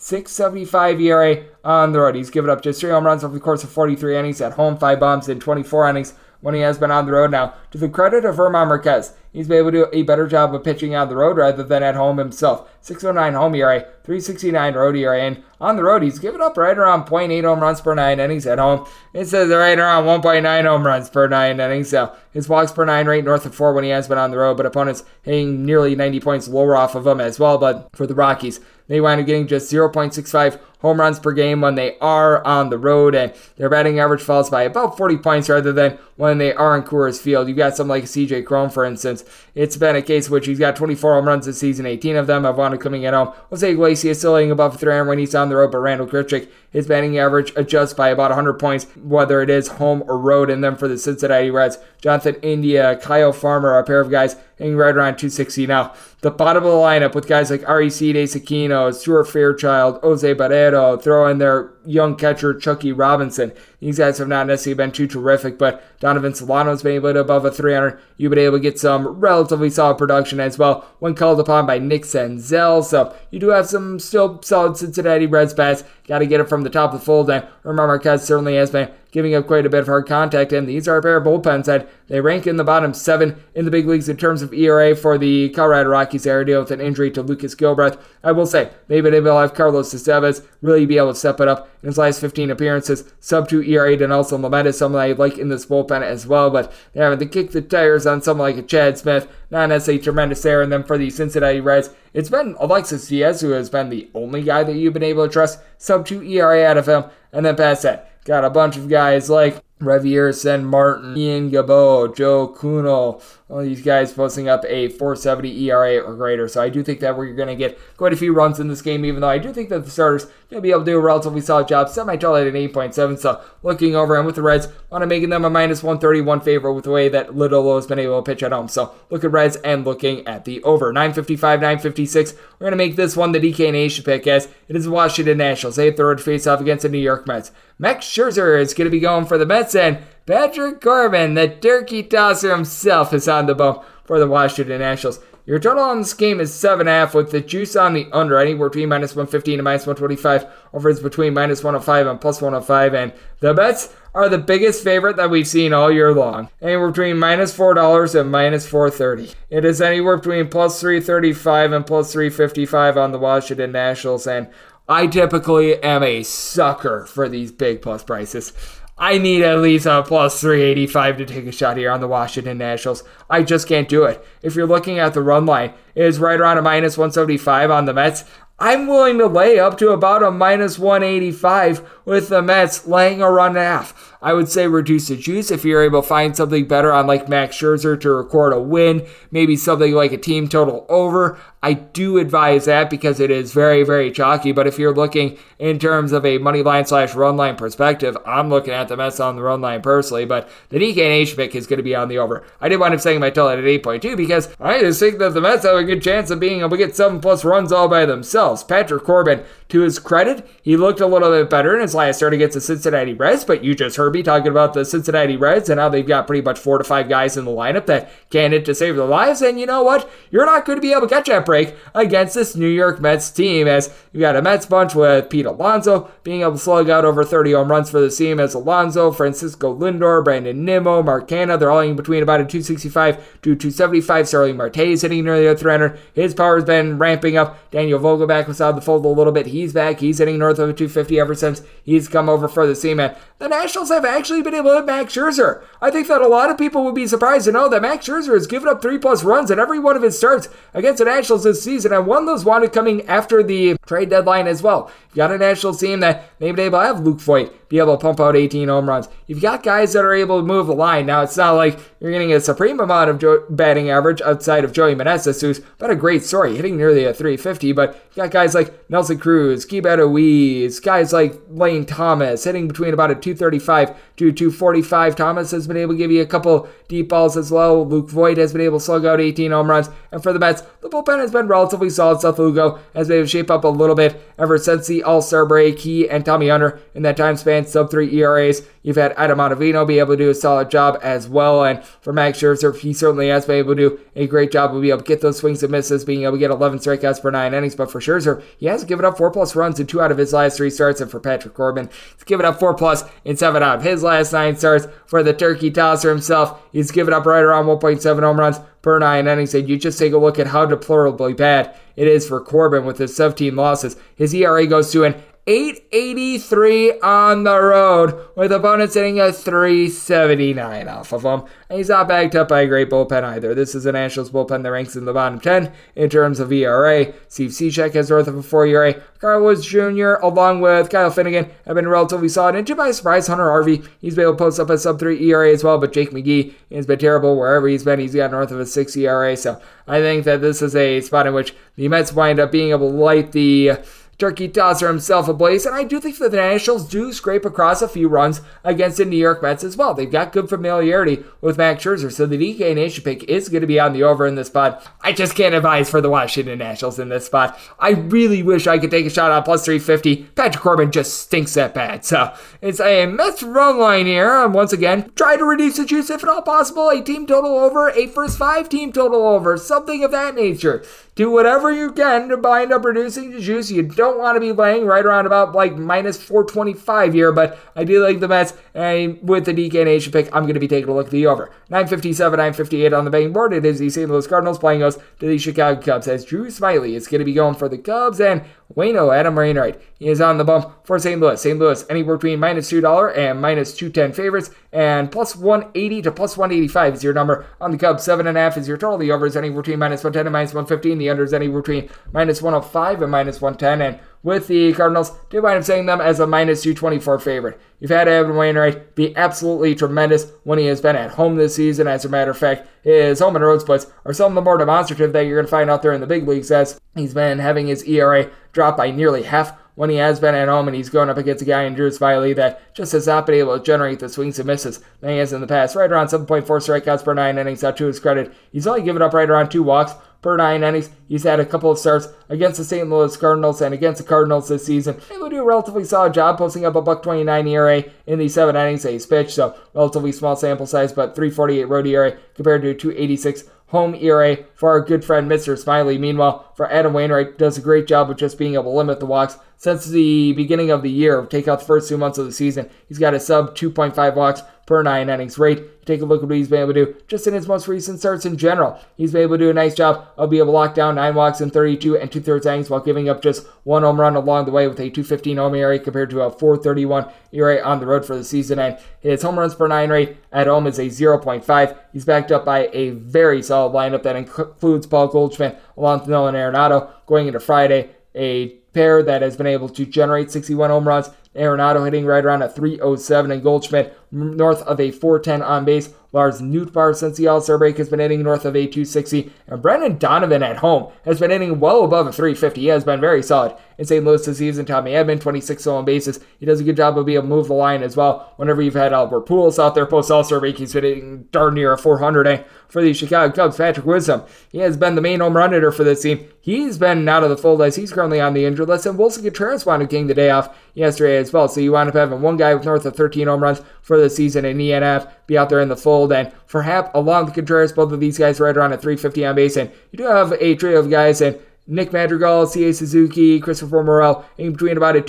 675 ERA on the road. He's given up just three home runs over the course of 43 innings at home, five bombs in 24 innings when he has been on the road now. To the credit of German Marquez, he's been able to do a better job of pitching on the road rather than at home himself. 609 home ERA, 369 road ERA, and on the road he's given up right around 0.8 home runs per nine innings at home. It says right around 1.9 home runs per nine innings. So his walks per nine rate north of four when he has been on the road, but opponents hitting nearly 90 points lower off of him as well. But for the Rockies, they wind up getting just 0.65 home runs per game when they are on the road, and their batting average falls by about 40 points rather than when they are in Coors Field. You've got something like CJ Cron, for instance. It's been a case which he's got 24 home runs this season, 18 of them have wound up coming at home. Jose Iglesias still hitting above 300 when he's on the road, but Randall Grichuk, his batting average adjusts by about 100 points, whether it is home or road. And then for the Cincinnati Reds, Jonathan India, Kyle Farmer, a pair of guys hitting right around 260 now. The bottom of the lineup with guys like Aristides Aquino, Stuart Fairchild, Jose Barrero, throw in their young catcher Chuckie Robinson. These guys have not necessarily been too terrific, but Donovan Solano's been able to above a 300. You've been able to get some relatively solid production as well when called upon by Nick Senzel. So you do have some still solid Cincinnati Reds bats. Got to get it from the top of the fold. And German Marquez certainly has been giving up quite a bit of hard contact. And these are a pair of bullpens that they rank in the bottom seven in the big leagues in terms of ERA for the Colorado Rockies. They are dealing with an injury to Lucas Gilbreth. I will say maybe they've been able to have Carlos Estevez really be able to step it up in his last 15 appearances. Sub 2 ERA to Nelson Lamet is someone I like in this bullpen as well, but they're having to kick the tires on someone like a Chad Smith. Not necessarily a tremendous there. And then for the Cincinnati Reds, it's been Alexis Diaz who has been the only guy that you've been able to trust. Sub 2 ERA out of him. And then past that, got a bunch of guys like Reiver Sanmartin, Ian Gibaut, Joe Kuhnel, all these guys posting up a 470 ERA or greater. So I do think that we're going to get quite a few runs in this game, even though I do think that the starters going to be able to do a relatively solid job. Semi total at an 8.7. So looking over and with the Reds, want to making them a minus 131 favorite with the way that Lodolo has been able to pitch at home. So look at Reds and looking at the over. 955, 956. We're going to make this one the DK Nation pick as it is Washington Nationals. They third face off against the New York Mets. Max Scherzer is going to be going for the Mets and Patrick Corbin, the turkey tosser himself, is on the bump for the Washington Nationals. Your total on this game is 7.5 with the juice on the under, anywhere between minus 115 and minus 125. Over is between minus 105 and plus 105. And the Mets are the biggest favorite that we've seen all year long. Anywhere between minus $4 and minus 430. It is anywhere between plus 335 and plus 355 on the Washington Nationals. And I typically am a sucker for these big plus prices. I need at least a plus 385 to take a shot here on the Washington Nationals. I just can't do it. If you're looking at the run line, it is right around a minus 175 on the Mets. I'm willing to lay up to about a minus 185 with the Mets laying a run and a half. I would say reduce the juice if you're able to find something better on like Max Scherzer to record a win, maybe something like a team total over. I do advise that because it is very, very chalky. But if you're looking in terms of a money line slash run line perspective, I'm looking at the Mets on the run line personally. But the DK Nation pick is going to be on the over. I did wind up saying my total at 8.2 because I just think that the Mets have a good chance of being able to get seven plus runs all by themselves. Patrick Corbin, to his credit, he looked a little bit better in his last start against the Cincinnati Reds, but you just heard Irby talking about the Cincinnati Reds and how they've got pretty much four to five guys in the lineup that can hit to save their lives. And you know what? You're not going to be able to catch that break against this New York Mets team as you've got a Mets bunch with Pete Alonso being able to slug out over 30 home runs for the team as Alonso, Francisco Lindor, Brandon Nimmo, Mark Canha. They're all in between about a 265 to 275. Starling Marte is hitting nearly a 300. His power has been ramping up. Daniel Vogelbach was out of the fold a little bit. He's back. He's hitting north of a 250 ever since he's come over for the team. And the Nationals have actually been able to hit Max Scherzer. I think that a lot of people would be surprised to know that Max Scherzer has given up three plus runs in every one of his starts against the Nationals this season, and one of those wanted coming after the trade deadline as well. You've got a Nationals team that maybe they will have Luke Voit be able to pump out 18 home runs. You've got guys that are able to move the line. Now, it's not like you're getting a supreme amount of jo- batting average outside of Joey Meneses, who's a great story, hitting nearly a 350, but you got guys like Nelson Cruz, Keibert Ruiz, guys like Lane Thomas, hitting between about a 235 to 245. Thomas has been able to give you a couple deep balls as well. Luke Voit has been able to slug out 18 home runs. And for the Mets, the bullpen has been relatively solid. Seth Lugo has been able to shape up a little bit ever since the All Star break. He and Tommy Hunter in that time span, sub 3 ERAs. You've had Adam Ottavino be able to do a solid job as well. And for Max Scherzer, he certainly has been able to do a great job of being able to get those swings and misses, being able to get 11 strikeouts per nine innings. But for Scherzer, he has given up four plus runs in two out of his last three starts. And for Patrick Corbin, he's given up four plus in seven out of his last nine starts. For the turkey tosser himself, he's given up right around 1.7 home runs per nine innings. And you just take a look at how deplorably bad it is for Corbin with his 17 losses. His ERA goes to an 883 on the road, with opponents hitting a 379 off of him. And he's not backed up by a great bullpen either. This is a Nationals bullpen that ranks in the bottom 10 in terms of ERA. Steve Cishek has north of a 4 ERA. Carl Edwards Jr., along with Kyle Finnegan, have been relatively solid. And to my surprise, Hunter Harvey, he's been able to post up a sub 3 ERA as well. But Jake McGee has been terrible wherever he's been. He's got north of a 6 ERA. So I think that this is a spot in which the Mets wind up being able to light the Turkey tosser himself ablaze, and I do think that the Nationals do scrape across a few runs against the New York Mets as well. They've got good familiarity with Max Scherzer, so the DK Nation pick is going to be on the over in this spot. I just can't advise for the Washington Nationals in this spot. I really wish I could take a shot on plus 350. Patrick Corbin just stinks that bad, so it's a Mets run line here. And once again, try to reduce the juice if at all possible. A team total over, a first five team total over, something of that nature do whatever you can to bind up reducing the juice. You don't want to be laying right around about like minus 425 here, but I do like the Mets. And with the DK Nation pick, I'm going to be taking a look at the over. 957, 958 on the betting board. It is the St. Louis Cardinals playing us to the Chicago Cubs as Drew Smyly is going to be going for the Cubs and Wayno Adam Wainwright. He is on the bump for St. Louis. St. Louis anywhere between minus $2 and minus 210 favorites and plus 180 to plus 185 is your number. On the Cubs, 7.5 is your total. The over is anywhere between minus 110 and minus 115. The under is anywhere between minus 105 and minus 110. And with the Cardinals, do you wind up saying them as a minus 224 favorite. You've had Evan Wainwright be absolutely tremendous when he has been at home this season. As a matter of fact, his home and road splits are some of the more demonstrative that you're going to find out there in the big leagues as he's been having his ERA drop by nearly half when he has been at home and he's going up against a guy in Drew Smyly that just has not been able to generate the swings and misses that he has in the past. Right around 7.4 strikeouts per nine innings. Now, to his credit, he's only given up right around two walks per nine innings. He's had a couple of starts against the St. Louis Cardinals and against the Cardinals this season. He would do a relatively solid job, posting up a buck 29 ERA in the seven innings that he's pitched. So relatively small sample size, but 348 road ERA compared to 286 home ERA for our good friend Mr. Smyly. Meanwhile, for Adam Wainwright, does a great job of just being able to limit the walks since the beginning of the year. Take out the first two months of the season, he's got a sub 2.5 walks per nine innings rate. Take a look at what he's been able to do just in his most recent starts in general. He's been able to do a nice job of being able to lock down nine walks in 32 and two thirds innings while giving up just one home run along the way with a 215 home ERA compared to a 431 ERA on the road for the season. And his home runs per nine rate at home is a 0.5. He's backed up by a very solid lineup that includes Paul Goldschmidt with Nolan Arenado going into Friday. A pair that has been able to generate 61 home runs. Arenado hitting right around a 307 and Goldschmidt north of a 410 on base Lars Nootbaar since the All Star break has been hitting north of a 260, and Brendan Donovan at home has been hitting well above a 350. He has been very solid in St. Louis this season. Tommy Edman, 26 stolen bases. He does a good job of being able to move the line as well. Whenever you've had Albert Pujols out there post All Star break, he's hitting darn near a 400. And eh? for the Chicago Cubs, Patrick Wisdom, he has been the main home run hitter for this team. He's been out of the fold as he's currently on the injured list, and Willson Contreras wound up getting the day off yesterday as well. So you wind up having one guy with north of 13 home runs for the season, and Ian Happ be out there in the fold. And for Happ, along with Contreras, both of these guys right around at 350 on base. And you do have a trio of guys, and Nick Madrigal, Seiya Suzuki, Christopher Morel, in between about a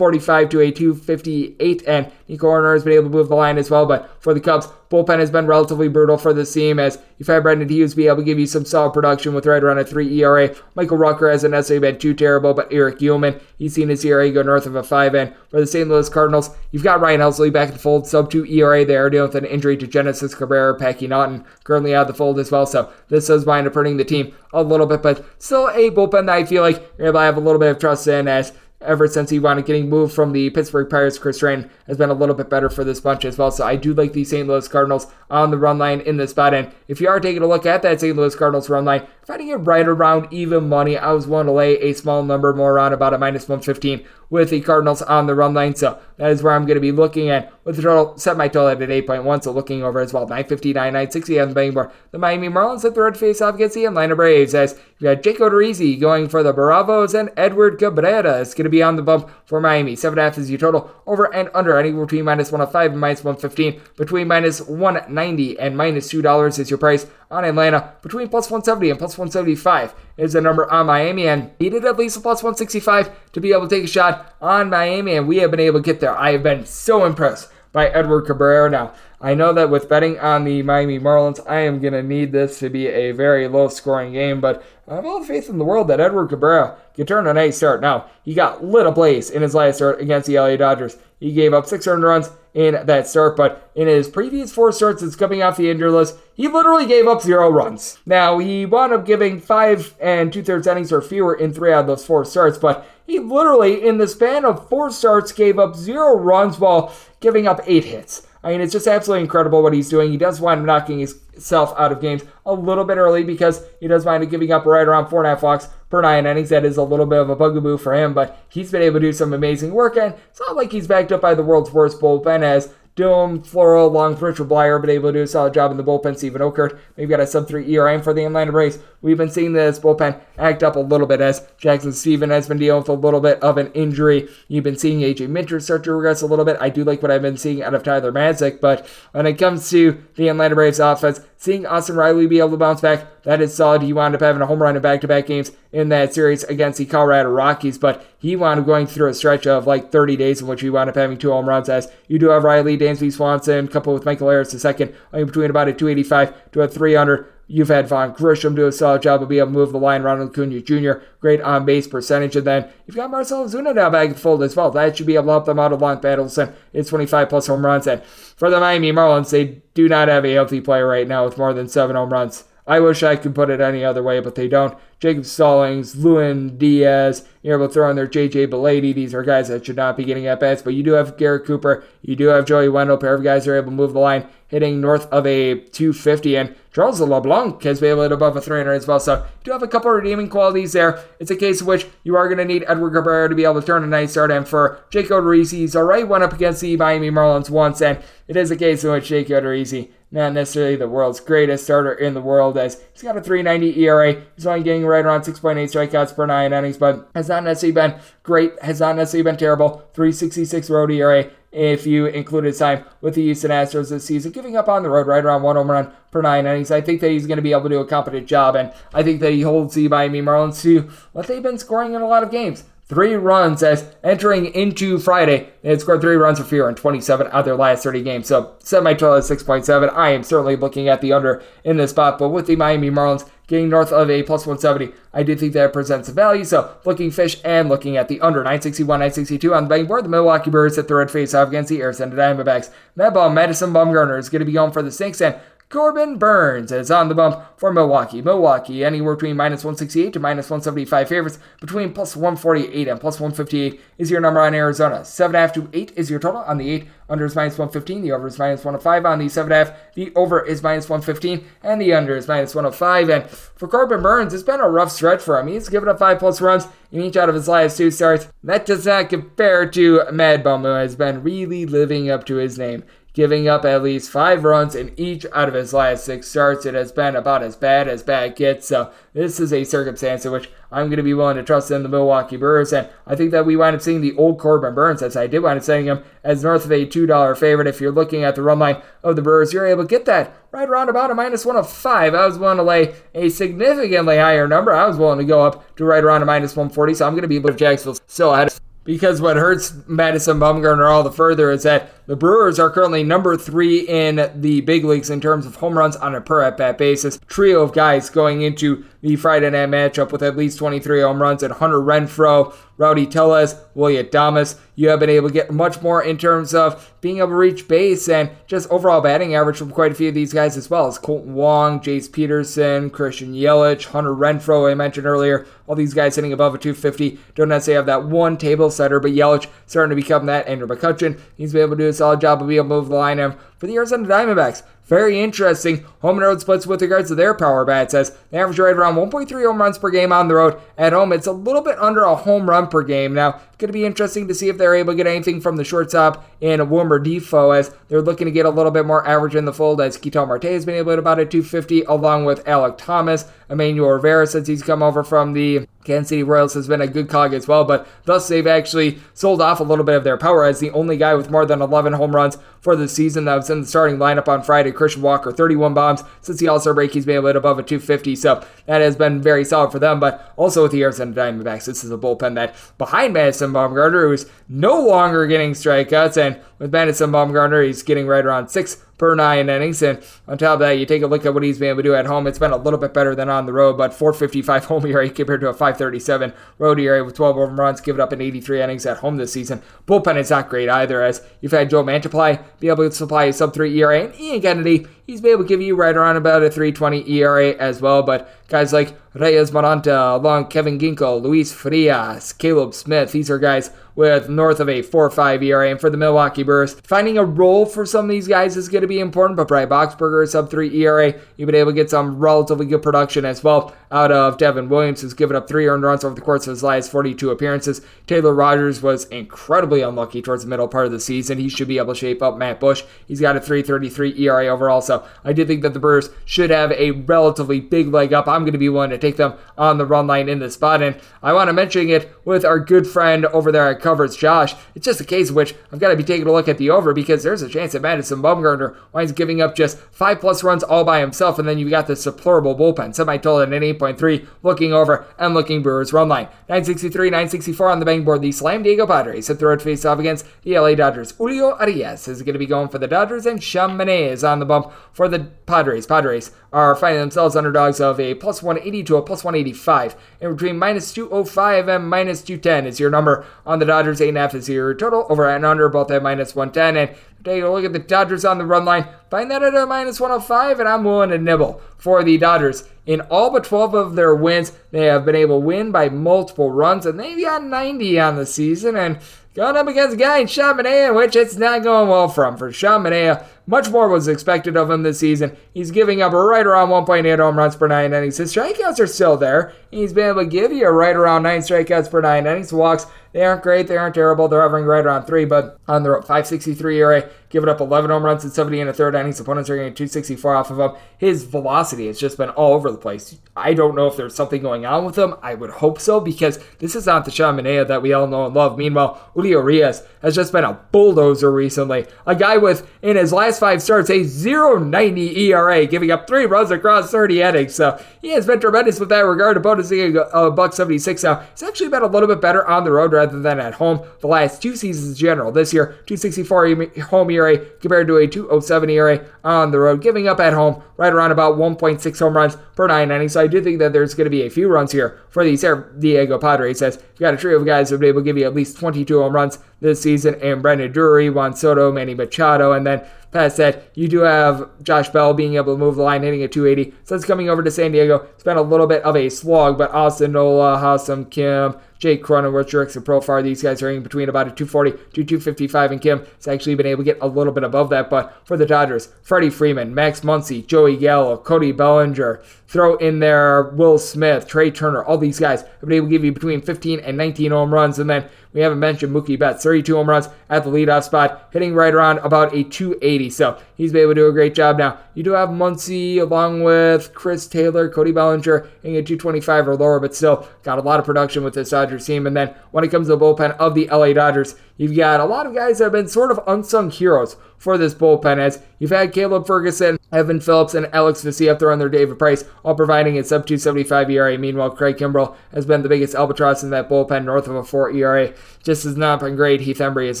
245 to a 258, and Nico Hoerner has been able to move the line as well. But for the Cubs, bullpen has been relatively brutal for this team as you've had Brandon Hughes be able to give you some solid production with right around a 3 ERA. Michael Rucker hasn't necessarily been too terrible, but Erich Uelmen, he's seen his ERA go north of a 5. And for the St. Louis Cardinals, you've got Ryan Helsley back in the fold, sub 2 ERA there, dealing with an injury to Genesis Cabrera, Packy Naughton, currently out of the fold as well. So this does wind up hurting the team a little bit, but still a bullpen that I feel like you're able to have a little bit of trust in as ever since he wound up getting moved from the Pittsburgh Pirates. Chris Stratton has been a little bit better for this bunch as well. So I do like the St. Louis Cardinals on the run line in this spot. And if you are taking a look at that St. Louis Cardinals run line, finding it right around even money, I was willing to lay a small number more around about a minus 115 with the Cardinals on the run line. So that is where I'm going to be looking at with the total, set my total at 8.1. So looking over as well, 959, 960 on the betting board. The Miami Marlins at the red face off against the Atlanta Braves as you got Jake Odorizzi going for the Bravos and Edward Cabrera is going to be on the bump for Miami. 7.5 is your total over and under anywhere between minus 105 and minus 115. Between minus 190 and minus $2 is your price on Atlanta. Between plus 170 and plus 175 is the number on Miami, and needed at least a plus 165 to be able to take a shot on Miami, and we have been able to get there. I have been so impressed by Edward Cabrera. Now, I know that with betting on the Miami Marlins, I am going to need this to be a very low scoring game, but I have all the faith in the world that Edward Cabrera can turn a nice start. Now, he got lit ablaze in his last start against the LA Dodgers. He gave up 600 runs in that start, but in his previous four starts since coming off the injured list, he literally gave up zero runs. Now, he wound up giving five and two thirds innings or fewer in three out of those four starts, but he literally, in the span of four starts, gave up zero runs while giving up eight hits. I mean, it's just absolutely incredible what he's doing. He does wind up knocking himself out of games a little bit early because he does wind up giving up right around four and a half walks per nine innings. That is a little bit of a bugaboo for him, but he's been able to do some amazing work, and it's not like he's backed up by the world's worst bullpen as Doom, Floro, with Richard Bleier, been able to do a solid job in the bullpen. Steven Okert, maybe got a sub 3 ERA for the Atlanta Braves. We've been seeing this bullpen act up a little bit as Jackson Steven has been dealing with a little bit of an injury. You've been seeing AJ Minter start to regress a little bit. I do like what I've been seeing out of Tyler Matzek, but when it comes to the Atlanta Braves offense, seeing Austin Riley be able to bounce back, that is solid. He wound up having a home run in back to back games in that series against the Colorado Rockies, but he wound up going through a stretch of like 30 days in which he wound up having two home runs. As you do have Riley, Dansby Swanson, coupled with Michael Harris II, only between about a 285 to a 300. You've had Vaughn Grissom do a solid job of being able to move the line. Ronald Acuna Jr., great on base percentage. And then you've got Marcell Ozuna now back in fold as well. That should be able to help them out along battles. And it's 25 plus home runs. And for the Miami Marlins, they do not have a healthy player right now with more than seven home runs. I wish I could put it any other way, but they don't. Jacob Stallings, Lewin Diaz, you're able to throw in there JJ Bleday. These are guys that should not be getting at bats, but you do have Garrett Cooper. You do have Joey Wendle, pair of guys that are able to move the line, hitting north of a 250. And Charles LeBlanc has been able to above a 300 as well. So you do have a couple redeeming qualities there. It's a case of which you are going to need Edward Cabrera to be able to turn a nice start. And for Jake Odorizzi, he's already went up against the Miami Marlins once, and it is a case in which Jake Odorizzi not necessarily the world's greatest starter in the world, as he's got a 3.90 ERA. He's only getting right around 6.8 strikeouts per nine innings, but has not necessarily been great, has not necessarily been terrible. 366 road ERA if you include his time with the Houston Astros this season, giving up on the road right around one home run per nine innings. I think that he's going to be able to do a competent job, and I think that he holds the Miami Marlins to what they've been scoring in a lot of games three runs as entering into Friday. They had scored three runs or fewer in 27 out of their last 30 games. So set my total at 6.7. I am certainly looking at the under in this spot, but with the Miami Marlins getting north of a plus 170, I do think that presents a value. So looking fish and looking at the under 961, 962 on the betting board. The Milwaukee Brewers at the red face off against the Arizona Diamondbacks. That ball, Madison Bumgarner is going to be going for the Snakes and Corbin Burnes is on the bump for Milwaukee. Milwaukee anywhere between minus 168 to minus 175 favorites. Between plus 148 and plus 158 is your number on Arizona. 7.5 to 8 is your total on the 8. Under is minus 115. The over is minus 105 on the 7.5. The over is minus 115. And the under is minus 105. And for Corbin Burnes, it's been a rough stretch for him. He's given up 5 plus runs in each out of his last two starts. That does not compare to Mad Bum, who has been really living up to his name giving up at least five runs in each out of his last six starts. It has been about as bad as bad gets. So this is a circumstance in which I'm going to be willing to trust in the Milwaukee Brewers. And I think that we wind up seeing the old Corbin Burnes, as I did wind up setting him as north of a $2 favorite. If you're looking at the run line of the Brewers, you're able to get that right around about a minus one of five. I was willing to lay a significantly higher number. I was willing to go up to right around a minus 140. So I'm going to be with Jacksonville still ahead because what hurts Madison Bumgarner all the further is that the Brewers are currently number three in the big leagues in terms of home runs on a per at bat basis. Trio of guys going into the Friday night matchup with at least 23 home runs and Hunter Renfroe, Rowdy Tellez, Willy Adames. You have been able to get much more in terms of being able to reach base and just overall batting average from quite a few of these guys as well as Kolten Wong, Jace Peterson, Christian Yelich, Hunter Renfroe, I mentioned earlier. All these guys hitting above a 250 don't necessarily have that one table setter, but Yelich starting to become that. Andrew McCutchen, he's been able to do a solid job of being able to move the line for the Arizona Diamondbacks. Very interesting. Home and road splits with regards to their power bats as they average right around 1.3 home runs per game on the road. At home, it's a little bit under a home run per game. Now, it's going to be interesting to see if they're able to get anything from the shortstop in Wilmer Difo as they're looking to get a little bit more average in the fold as Ketel Marte has been able to about a 250 along with Alek Thomas. Emmanuel Rivera, since he's come over from the Kansas City Royals, has been a good cog as well, but thus they've actually sold off a little bit of their power as the only guy with more than 11 home runs for the season that was in the starting lineup on Friday. Christian Walker, 31 bombs since the All Star break. He's been able to above a 250, so that has been very solid for them. But also with the Arizona Diamondbacks, this is a bullpen that behind Madison Bumgarner, who's no longer getting strikeouts, and with Madison Bumgarner, he's getting right around six per nine innings. And on top of that, you take a look at what he's been able to do at home. It's been a little bit better than on the road, but 455 home ERA compared to a 537 road ERA with 12 home runs, given up in 83 innings at home this season. Bullpen is not great either, as you've had Joe Mantiply be able to supply a sub 3 ERA, and Ian Kennedy, he's been able to give you right around about a 320 ERA as well. But guys like Reyes Moronta, along Kevin Ginkel, Luis Frias, Caleb Smith, these are guys with north of a 4-5 ERA. And for the Milwaukee Brewers, finding a role for some of these guys is going to be important. But Brian Boxberger, sub 3 ERA, you've been able to get some relatively good production as well out of Devin Williams, who's given up three earned runs over the course of his last 42 appearances. Taylor Rogers was incredibly unlucky towards the middle part of the season. He should be able to shape up Matt Bush. He's got a 3.33 ERA overall, so I do think that the Brewers should have a relatively big leg up. I'm going to be willing to take them on the run line in this spot, and I want to mention it with our good friend over there at Covers, Josh. It's just a case in which I've got to be taking a look at the over because there's a chance that Madison Bumgarner winds giving up just five plus runs all by himself, and then you've got this deplorable bullpen. Total at an 8.3, looking over and looking Brewers run line. 963, 964 on the bang board. The Slam Diego Padres hit the road face off against the LA Dodgers. Julio Urias is going to be going for the Dodgers, and Sean Manaea is on the bump for the Padres. Padres are finding themselves underdogs of a plus 180 to a plus 185. In between minus 205 and minus 210 is your number on the Dodgers. 8.5 is your total. Over and under, both at minus 110. And take a look at the Dodgers on the run line. Find that at a minus 105, and I'm willing to nibble for the Dodgers. In all but 12 of their wins, they have been able to win by multiple runs, and they've got 90 on the season. And going up against a guy in Sean Manaea, which it's not going well from. For Sean Manaea, much more was expected of him this season. He's giving up right around 1.8 home runs per nine innings. His strikeouts are still there. He's been able to give you right around nine strikeouts per nine innings. Walks, they aren't great, they aren't terrible. They're hovering right around three, but on the 563 ERA, giving up 11 home runs in 70 and a third innings. Opponents are getting 264 off of him. His velocity has just been all over the place. I don't know if there's something going on with him. I would hope so because this is not the Sean Manaea that we all know and love. Meanwhile, Julio Urias has just been a bulldozer recently. A guy with, in his last five starts, a 0.90 ERA, giving up three runs across 30 innings. So he has been tremendous with that regard. Opponents a, a uh, buck 76 now. He's actually been a little bit better on the road rather than at home the last two seasons in general. This year, 264 home ERA compared to a 207 ERA on the road, giving up at home right around about 1.6 home runs per nine innings. So I do think that there's going to be a few runs here for the San Diego Padres. As you've got a trio of guys who will be able to give you at least 22 home runs this season, and Brandon Drury, Juan Soto, Manny Machado, and then past that, you do have Josh Bell being able to move the line, hitting at 280. Since coming over to San Diego, it's been a little bit of a slog, but Austin Nola, Ha-Seong Kim, Jake Cronenworth, Jurickson Profar. These guys are in between about a 240 to 255, and Kim has actually been able to get a little bit above that. But for the Dodgers, Freddie Freeman, Max Muncy, Joey Gallo, Cody Bellinger, throw in there Will Smith, Trea Turner, all these guys have been able to give you between 15 and 19 home runs. And then we haven't mentioned Mookie Betts, 32 home runs at the leadoff spot, hitting right around about a 280. So he's been able to do a great job now. You do have Muncy along with Chris Taylor, Cody Bellinger, hitting a 225 or lower, but still got a lot of production with this Dodgers team. And then when it comes to the bullpen of the LA Dodgers, you've got a lot of guys that have been sort of unsung heroes for this bullpen as you've had Caleb Ferguson, Evan Phillips, and Alex Vesia throw in their David Price, all providing a sub 275 ERA. Meanwhile, Craig Kimbrel has been the biggest albatross in that bullpen, north of a 4 ERA. Just has not been great. Heath Hembree is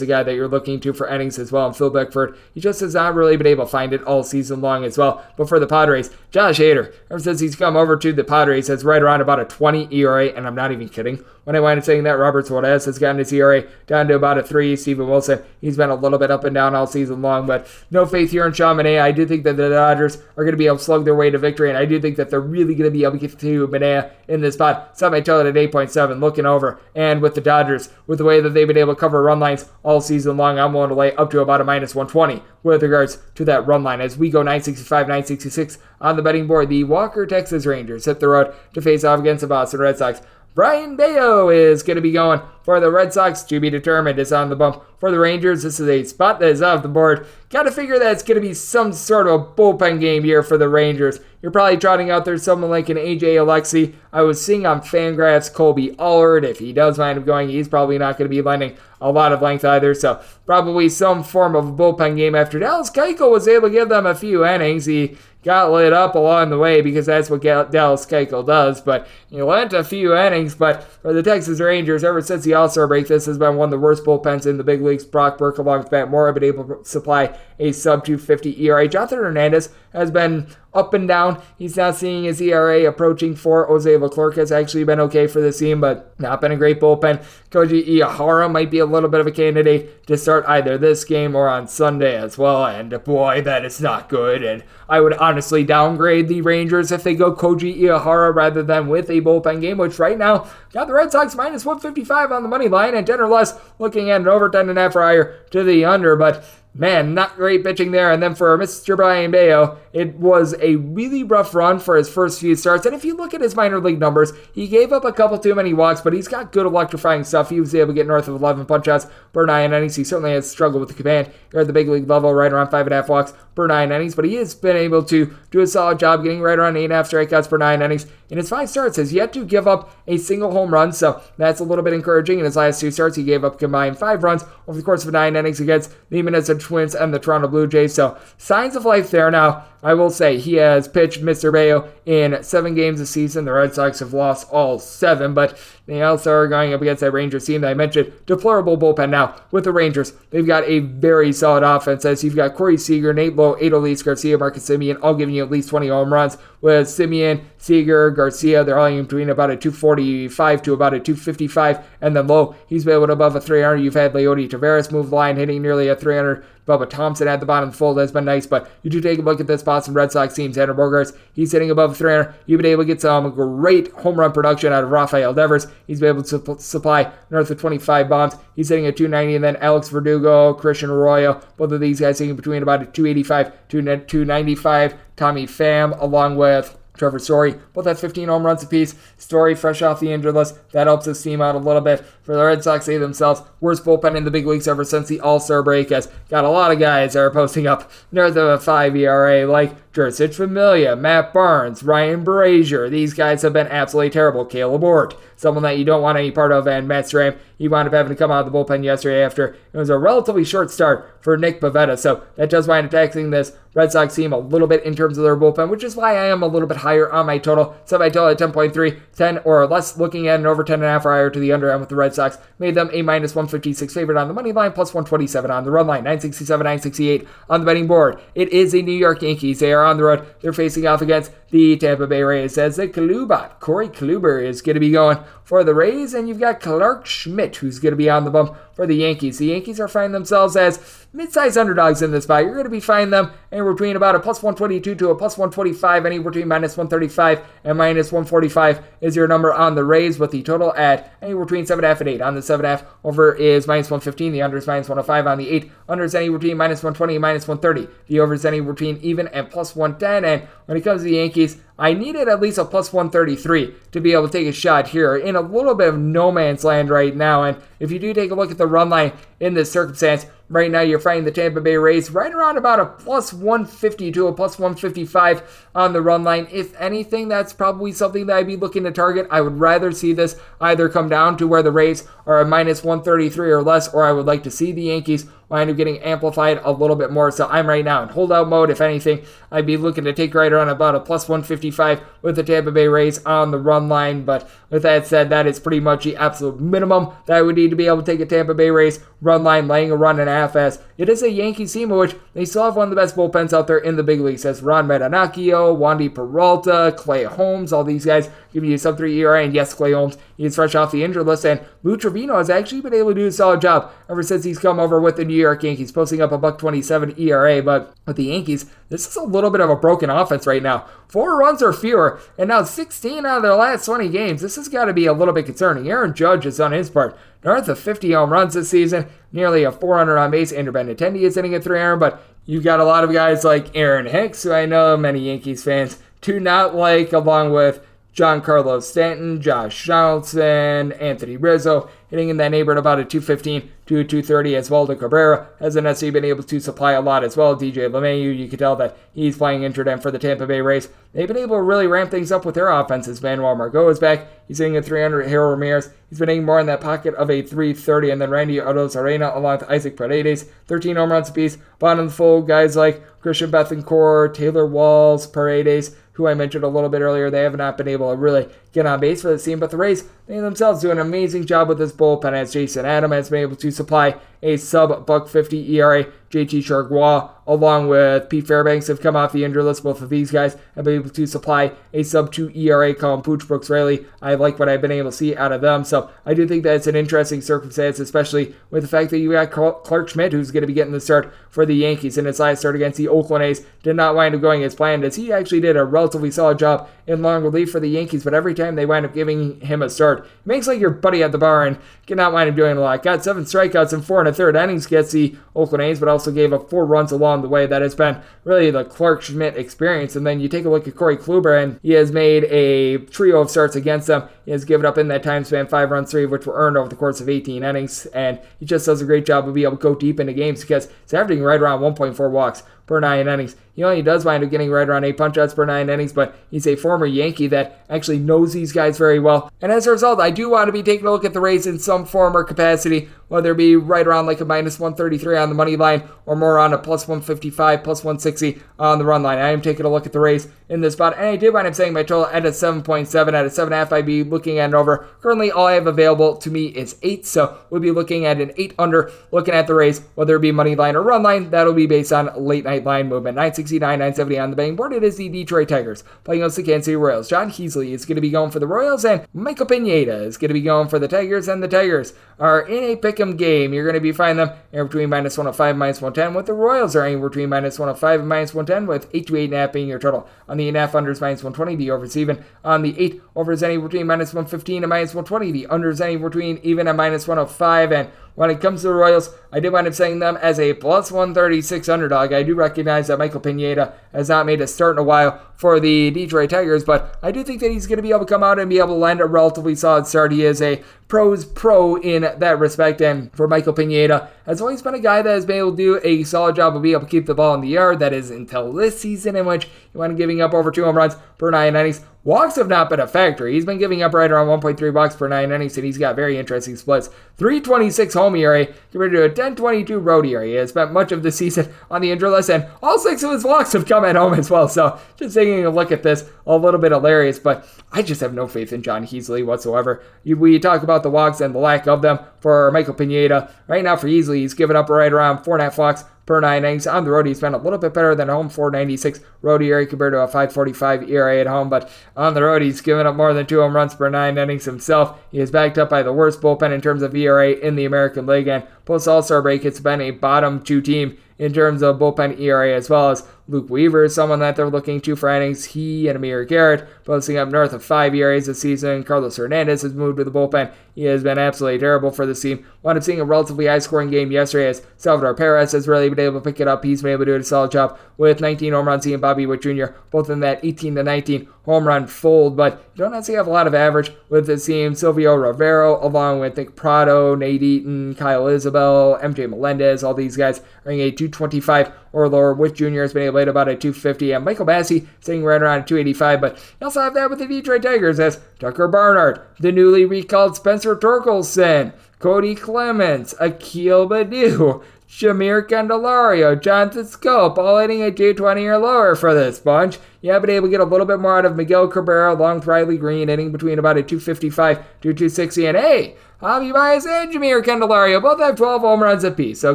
the guy that you're looking to for innings as well. And Phil Bickford, he just has not really been able to find it all season long as well. But for the Padres, Josh Hader, ever since he's come over to the Padres, has right around about a 20 ERA, and I'm not even kidding when I wind up saying that. Robert Suarez has gotten his ERA down to about a 3. Steven Wilson, he's been a little bit up and down all season long, but no faith here Sean Manaea. I do think that the Dodgers are going to be able to slug their way to victory, and I do think that they're really going to be able to get to Manaea in this spot. Set my total at 8.7, looking over. And with the Dodgers, with the way that they've been able to cover run lines all season long, I'm willing to lay up to about a minus 120 with regards to that run line. As we go 965, 966 on the betting board, the Walker Texas Rangers hit the road to face off against the Boston Red Sox. Brayan Bello is going to be going for the Red Sox to be determined. Is on the bump for the Rangers. This is a spot that is off the board. Got to figure that it's going to be some sort of a bullpen game here for the Rangers. You're probably trotting out there someone like an AJ Alexy. I was seeing on Fangraphs Kolby Allard. If he does wind up going, he's probably not going to be lending a lot of length either. So probably some form of a bullpen game after Dallas Keuchel was able to give them a few innings. He got lit up along the way because that's what Dallas Keuchel does. But he lent a few innings. But for the Texas Rangers, ever since the All Star break, this has been one of the worst bullpens in the big leagues. Brock Burke, along with Matt Moore, have been able to supply a sub 250 ERA. Jonathan Hernandez has been up and down. He's now seeing his ERA approaching four. Jose Leclerc has actually been okay for the team, but not been a great bullpen. Kohei Arihara might be a little bit of a candidate to start either this game or on Sunday as well. And boy, that is not good. And I would honestly downgrade the Rangers if they go Kohei Arihara rather than with a bullpen game, which right now got the Red Sox minus 155 on the money line and 10 or less looking at an over 10 and a half or higher to the under. But man, not great pitching there. And then for Mr. Brayan Bello, it was a really rough run for his first few starts. And if you look at his minor league numbers, he gave up a couple too many walks, but he's got good electrifying stuff. He was able to get north of 11 punch outs per nine innings. He certainly has struggled with the command here at the big league level, right around five and a half walks per nine innings, but he has been able to do a solid job getting right around eight and a half strikeouts per nine innings. In his five starts, has yet to give up a single home run, so that's a little bit encouraging. In his last two starts, he gave up combined five runs over the course of nine innings against the Minnesota Twins and the Toronto Blue Jays. So signs of life there now. I will say he has pitched Mr. Bello in seven games this season. The Red Sox have lost all seven, but they also are going up against that Rangers team that I mentioned. Deplorable bullpen now with the Rangers. They've got a very solid offense as you've got Corey Seager, Nate Lowe, Adolis Garcia, Marcus Semien, all giving you at least 20 home runs. With Semien, Seager, Garcia, they're all in between about a 245 to about a 255. And then Lowe, he's been able to above a 300. You've had Leody Taveras move the line, hitting nearly a 300. Bubba Thompson at the bottom of the fold has been nice, but you do take a look at this Boston Red Sox team. Xander Bogaerts, he's hitting above 300. You've been able to get some great home run production out of Rafael Devers. He's been able to supply north of 25 bombs. He's hitting at 290, and then Alex Verdugo, Christian Arroyo, both of these guys hitting between about a 285 to 295. Tommy Pham, along with Trevor Story, both had 15 home runs apiece. Story fresh off the injured list. That helps his team out a little bit. For the Red Sox, they themselves, worst bullpen in the big leagues ever since the All Star break. Has got a lot of guys that are posting up north of a 5 ERA, like Jeurys Familia, Matt Barnes, Ryan Brasier. These guys have been absolutely terrible. Kaleb Ort, someone that you don't want any part of, and Matt Strahm, he wound up having to come out of the bullpen yesterday after it was a relatively short start for Nick Pivetta. So that does wind up taxing this Red Sox team a little bit in terms of their bullpen, which is why I am a little bit higher on my total. So my total at 10.3, 10 or less, looking at an over 10.5 or higher to the under end with the Red Sox, made them a minus 156 favorite on the money line, plus 127 on the run line, 967, 968 on the betting board. It is a New York Yankees. They are on the road. They're facing off against the Tampa Bay Rays as the Klubot. Corey Kluber is going to be going for the Rays, and you've got Clarke Schmidt who's going to be on the bump for the Yankees. The Yankees are finding themselves as mid-sized underdogs in this spot. You're going to be finding them anywhere between about a plus 122 to a plus 125, anywhere between minus 135 and minus 145 is your number on the Rays, with the total at anywhere between 7.5 and 8. On the 7.5, over is minus 115, the under is minus 105. On the 8, under is anywhere between minus 120 and minus 130. The over is anywhere between even and plus 110. And when it comes to the Yankees, I needed at least a plus 133 to be able to take a shot here in a little bit of no man's land right now. And if you do take a look at the run line in this circumstance, right now you're finding the Tampa Bay Rays right around about a plus 150 to a plus 155 on the run line. If anything, that's probably something that I'd be looking to target. I would rather see this either come down to where the Rays are a minus 133 or less, or I would like to see the Yankees wind up getting amplified a little bit more. So I'm right now in holdout mode. If anything, I'd be looking to take right around about a plus 155 with the Tampa Bay Rays on the run line. But with that said, that is pretty much the absolute minimum that I would need to be able to take a Tampa Bay Rays run line, laying a run and a half as it is a Yankees team, which they still have one of the best bullpens out there in the big leagues. As Ron Marinaccio, Wandy Peralta, Clay Holmes, all these guys giving you sub 3 ERA. And yes, Clay Holmes, he's fresh off the injured list. And Lou Trivino has actually been able to do a solid job ever since he's come over with the New York Yankees, posting up a buck 27 ERA. But with the Yankees, this is a little bit of a broken offense right now. Four runs or fewer, and now 16 out of their last 20 games. This has got to be a little bit concerning. Aaron Judge has done his part. North of 50 home runs this season, nearly a 400 on base. Andrew Benintendi is hitting at 3 iron, but you've got a lot of guys like Aaron Hicks, who I know many Yankees fans do not like, along with Giancarlo Stanton, Josh Donaldson, Anthony Rizzo, hitting in that neighborhood about a 215 to a 230 as well. To Cabrera hasn't necessarily been able to supply a lot as well. DJ LeMahieu, you can tell that he's playing injured and for the Tampa Bay Rays. They've been able to really ramp things up with their offenses. Manuel Margot is back. He's hitting a 300. Harold Ramirez, he's been hitting more in that pocket of a 330. And then Randy Arozarena along with Isaac Paredes, 13 home runs apiece. Bottom of the full, guys like Christian Bethancourt, Taylor Walls, Paredes, who I mentioned a little bit earlier, they have not been able to really get on base for the team. But the Rays, they themselves do an amazing job with this bullpen as Jason Adam has been able to supply a sub buck 50 ERA. JT Chargois, along with Pete Fairbanks, have come off the injury list. Both of these guys have been able to supply a sub 2 ERA. Colin Poche, Brooks Raley, I like what I've been able to see out of them. So I do think that's an interesting circumstance, especially with the fact that you got Clarke Schmidt, who's going to be getting the start for the Yankees in his last start against the Oakland A's. Did not wind up going as planned, as he actually did a relatively solid job in long relief for the Yankees. But every time they wind up giving him a start, makes like your buddy at the bar and cannot wind up doing a lot. Got seven strikeouts and four and a third innings gets the Oakland A's, but also gave up four runs along the way. That has been really the Clarke Schmidt experience. And then you take a look at Corey Kluber, and he has made a trio of starts against them. He has given up in that time span five runs, three of which were earned over the course of 18 innings. And he just does a great job of being able to go deep into games because he's averaging right around 1.4 walks per nine innings. He only does wind up getting right around eight punch outs per nine innings, but he's a former Yankee that actually knows these guys very well. And as a result, I do want to be taking a look at the Rays in some form or capacity, whether it be right around like a minus 133 on the money line or more on a plus 155, plus 160 on the run line. I am taking a look at the Rays in this spot, and I did wind up saying my total at a 7.7. At a 7.5, I'd be looking at an over. Currently, all I have available to me is 8, so we'll be looking at an 8 under, looking at the Rays, whether it be money line or run line. That'll be based on late night line movement. 969, 970 on the betting board. It is the Detroit Tigers playing against the Kansas City Royals. John Heasley is going to be going for the Royals, and Michael Pineda is going to be going for the Tigers, and the Tigers are in a pick'em game. You're going to be finding them anywhere between minus 105 and minus 110, with the Royals are anywhere between minus 105 and minus 110, with 8 to 8.5 being your total. On the 8.5 unders, minus 120, the overs even. On the 8 overs, anywhere between minus 115 and minus 120, the unders anywhere between even and minus 105, and when it comes to the Royals, I did wind up saying them as a plus 136 underdog. I do recognize that Michael Pineda has not made a start in a while for the Detroit Tigers, but I do think that he's going to be able to come out and be able to land a relatively solid start. He is a pros pro in that respect, and for Michael Pineda, has always been a guy that has been able to do a solid job of being able to keep the ball in the yard. That is until this season, in which he up giving up over two home runs per nine innings. Walks have not been a factor. He's been giving up right around 1.3 walks per nine innings, and he's got very interesting splits. 326 home ERA compared eh? to a 1022 road ERA. He has spent much of the season on the injury list, and all six of his walks have come at home as well. So just taking a look at this, a little bit hilarious, but I just have no faith in John Heasley whatsoever. We talk about the walks and the lack of them for Michael Pineda. Right now for Heasley, he's given up right around four and a half walks per nine innings. On the road, he's been a little bit better than home, 496 road ERA compared to a 545 ERA at home. But on the road, he's given up more than two home runs per nine innings himself. He is backed up by the worst bullpen in terms of ERA in the American League. And post All Star break, it's been a bottom two team in terms of bullpen ERA as well as Luke Weaver is someone that they're looking to for innings. He and Amir Garrett posting up north of five ERAs this season. Carlos Hernandez has moved to the bullpen. He has been absolutely terrible for the team. Wound up seeing a relatively high scoring game yesterday as Salvador Perez has really been able to pick it up. He's been able to do a solid job with 19 home runs. He and Bobby Witt Jr. both in that 18 to 19 home run fold, but you don't necessarily have a lot of average with the team. Silvio Rivero, along with Nick Pratto, Nate Eaton, Kyle Isbel, MJ Melendez, all these guys are in a 225 or lower. Witt Jr. has been able to hit about a 250, and Michael Massey sitting right around a 285. But you also have that with the Detroit Tigers as Tucker Barnhart, the newly recalled Spencer Torkelson, Kody Clemens, Akil Baddoo, Jeimer Candelario, Jonathan Schoop, all hitting a 220 or lower for this bunch. You have been able to get a little bit more out of Miguel Cabrera along Riley Greene, hitting between about a 255 to 260. And hey, Javi Baez and Jeimer Candelario both have 12 home runs apiece. So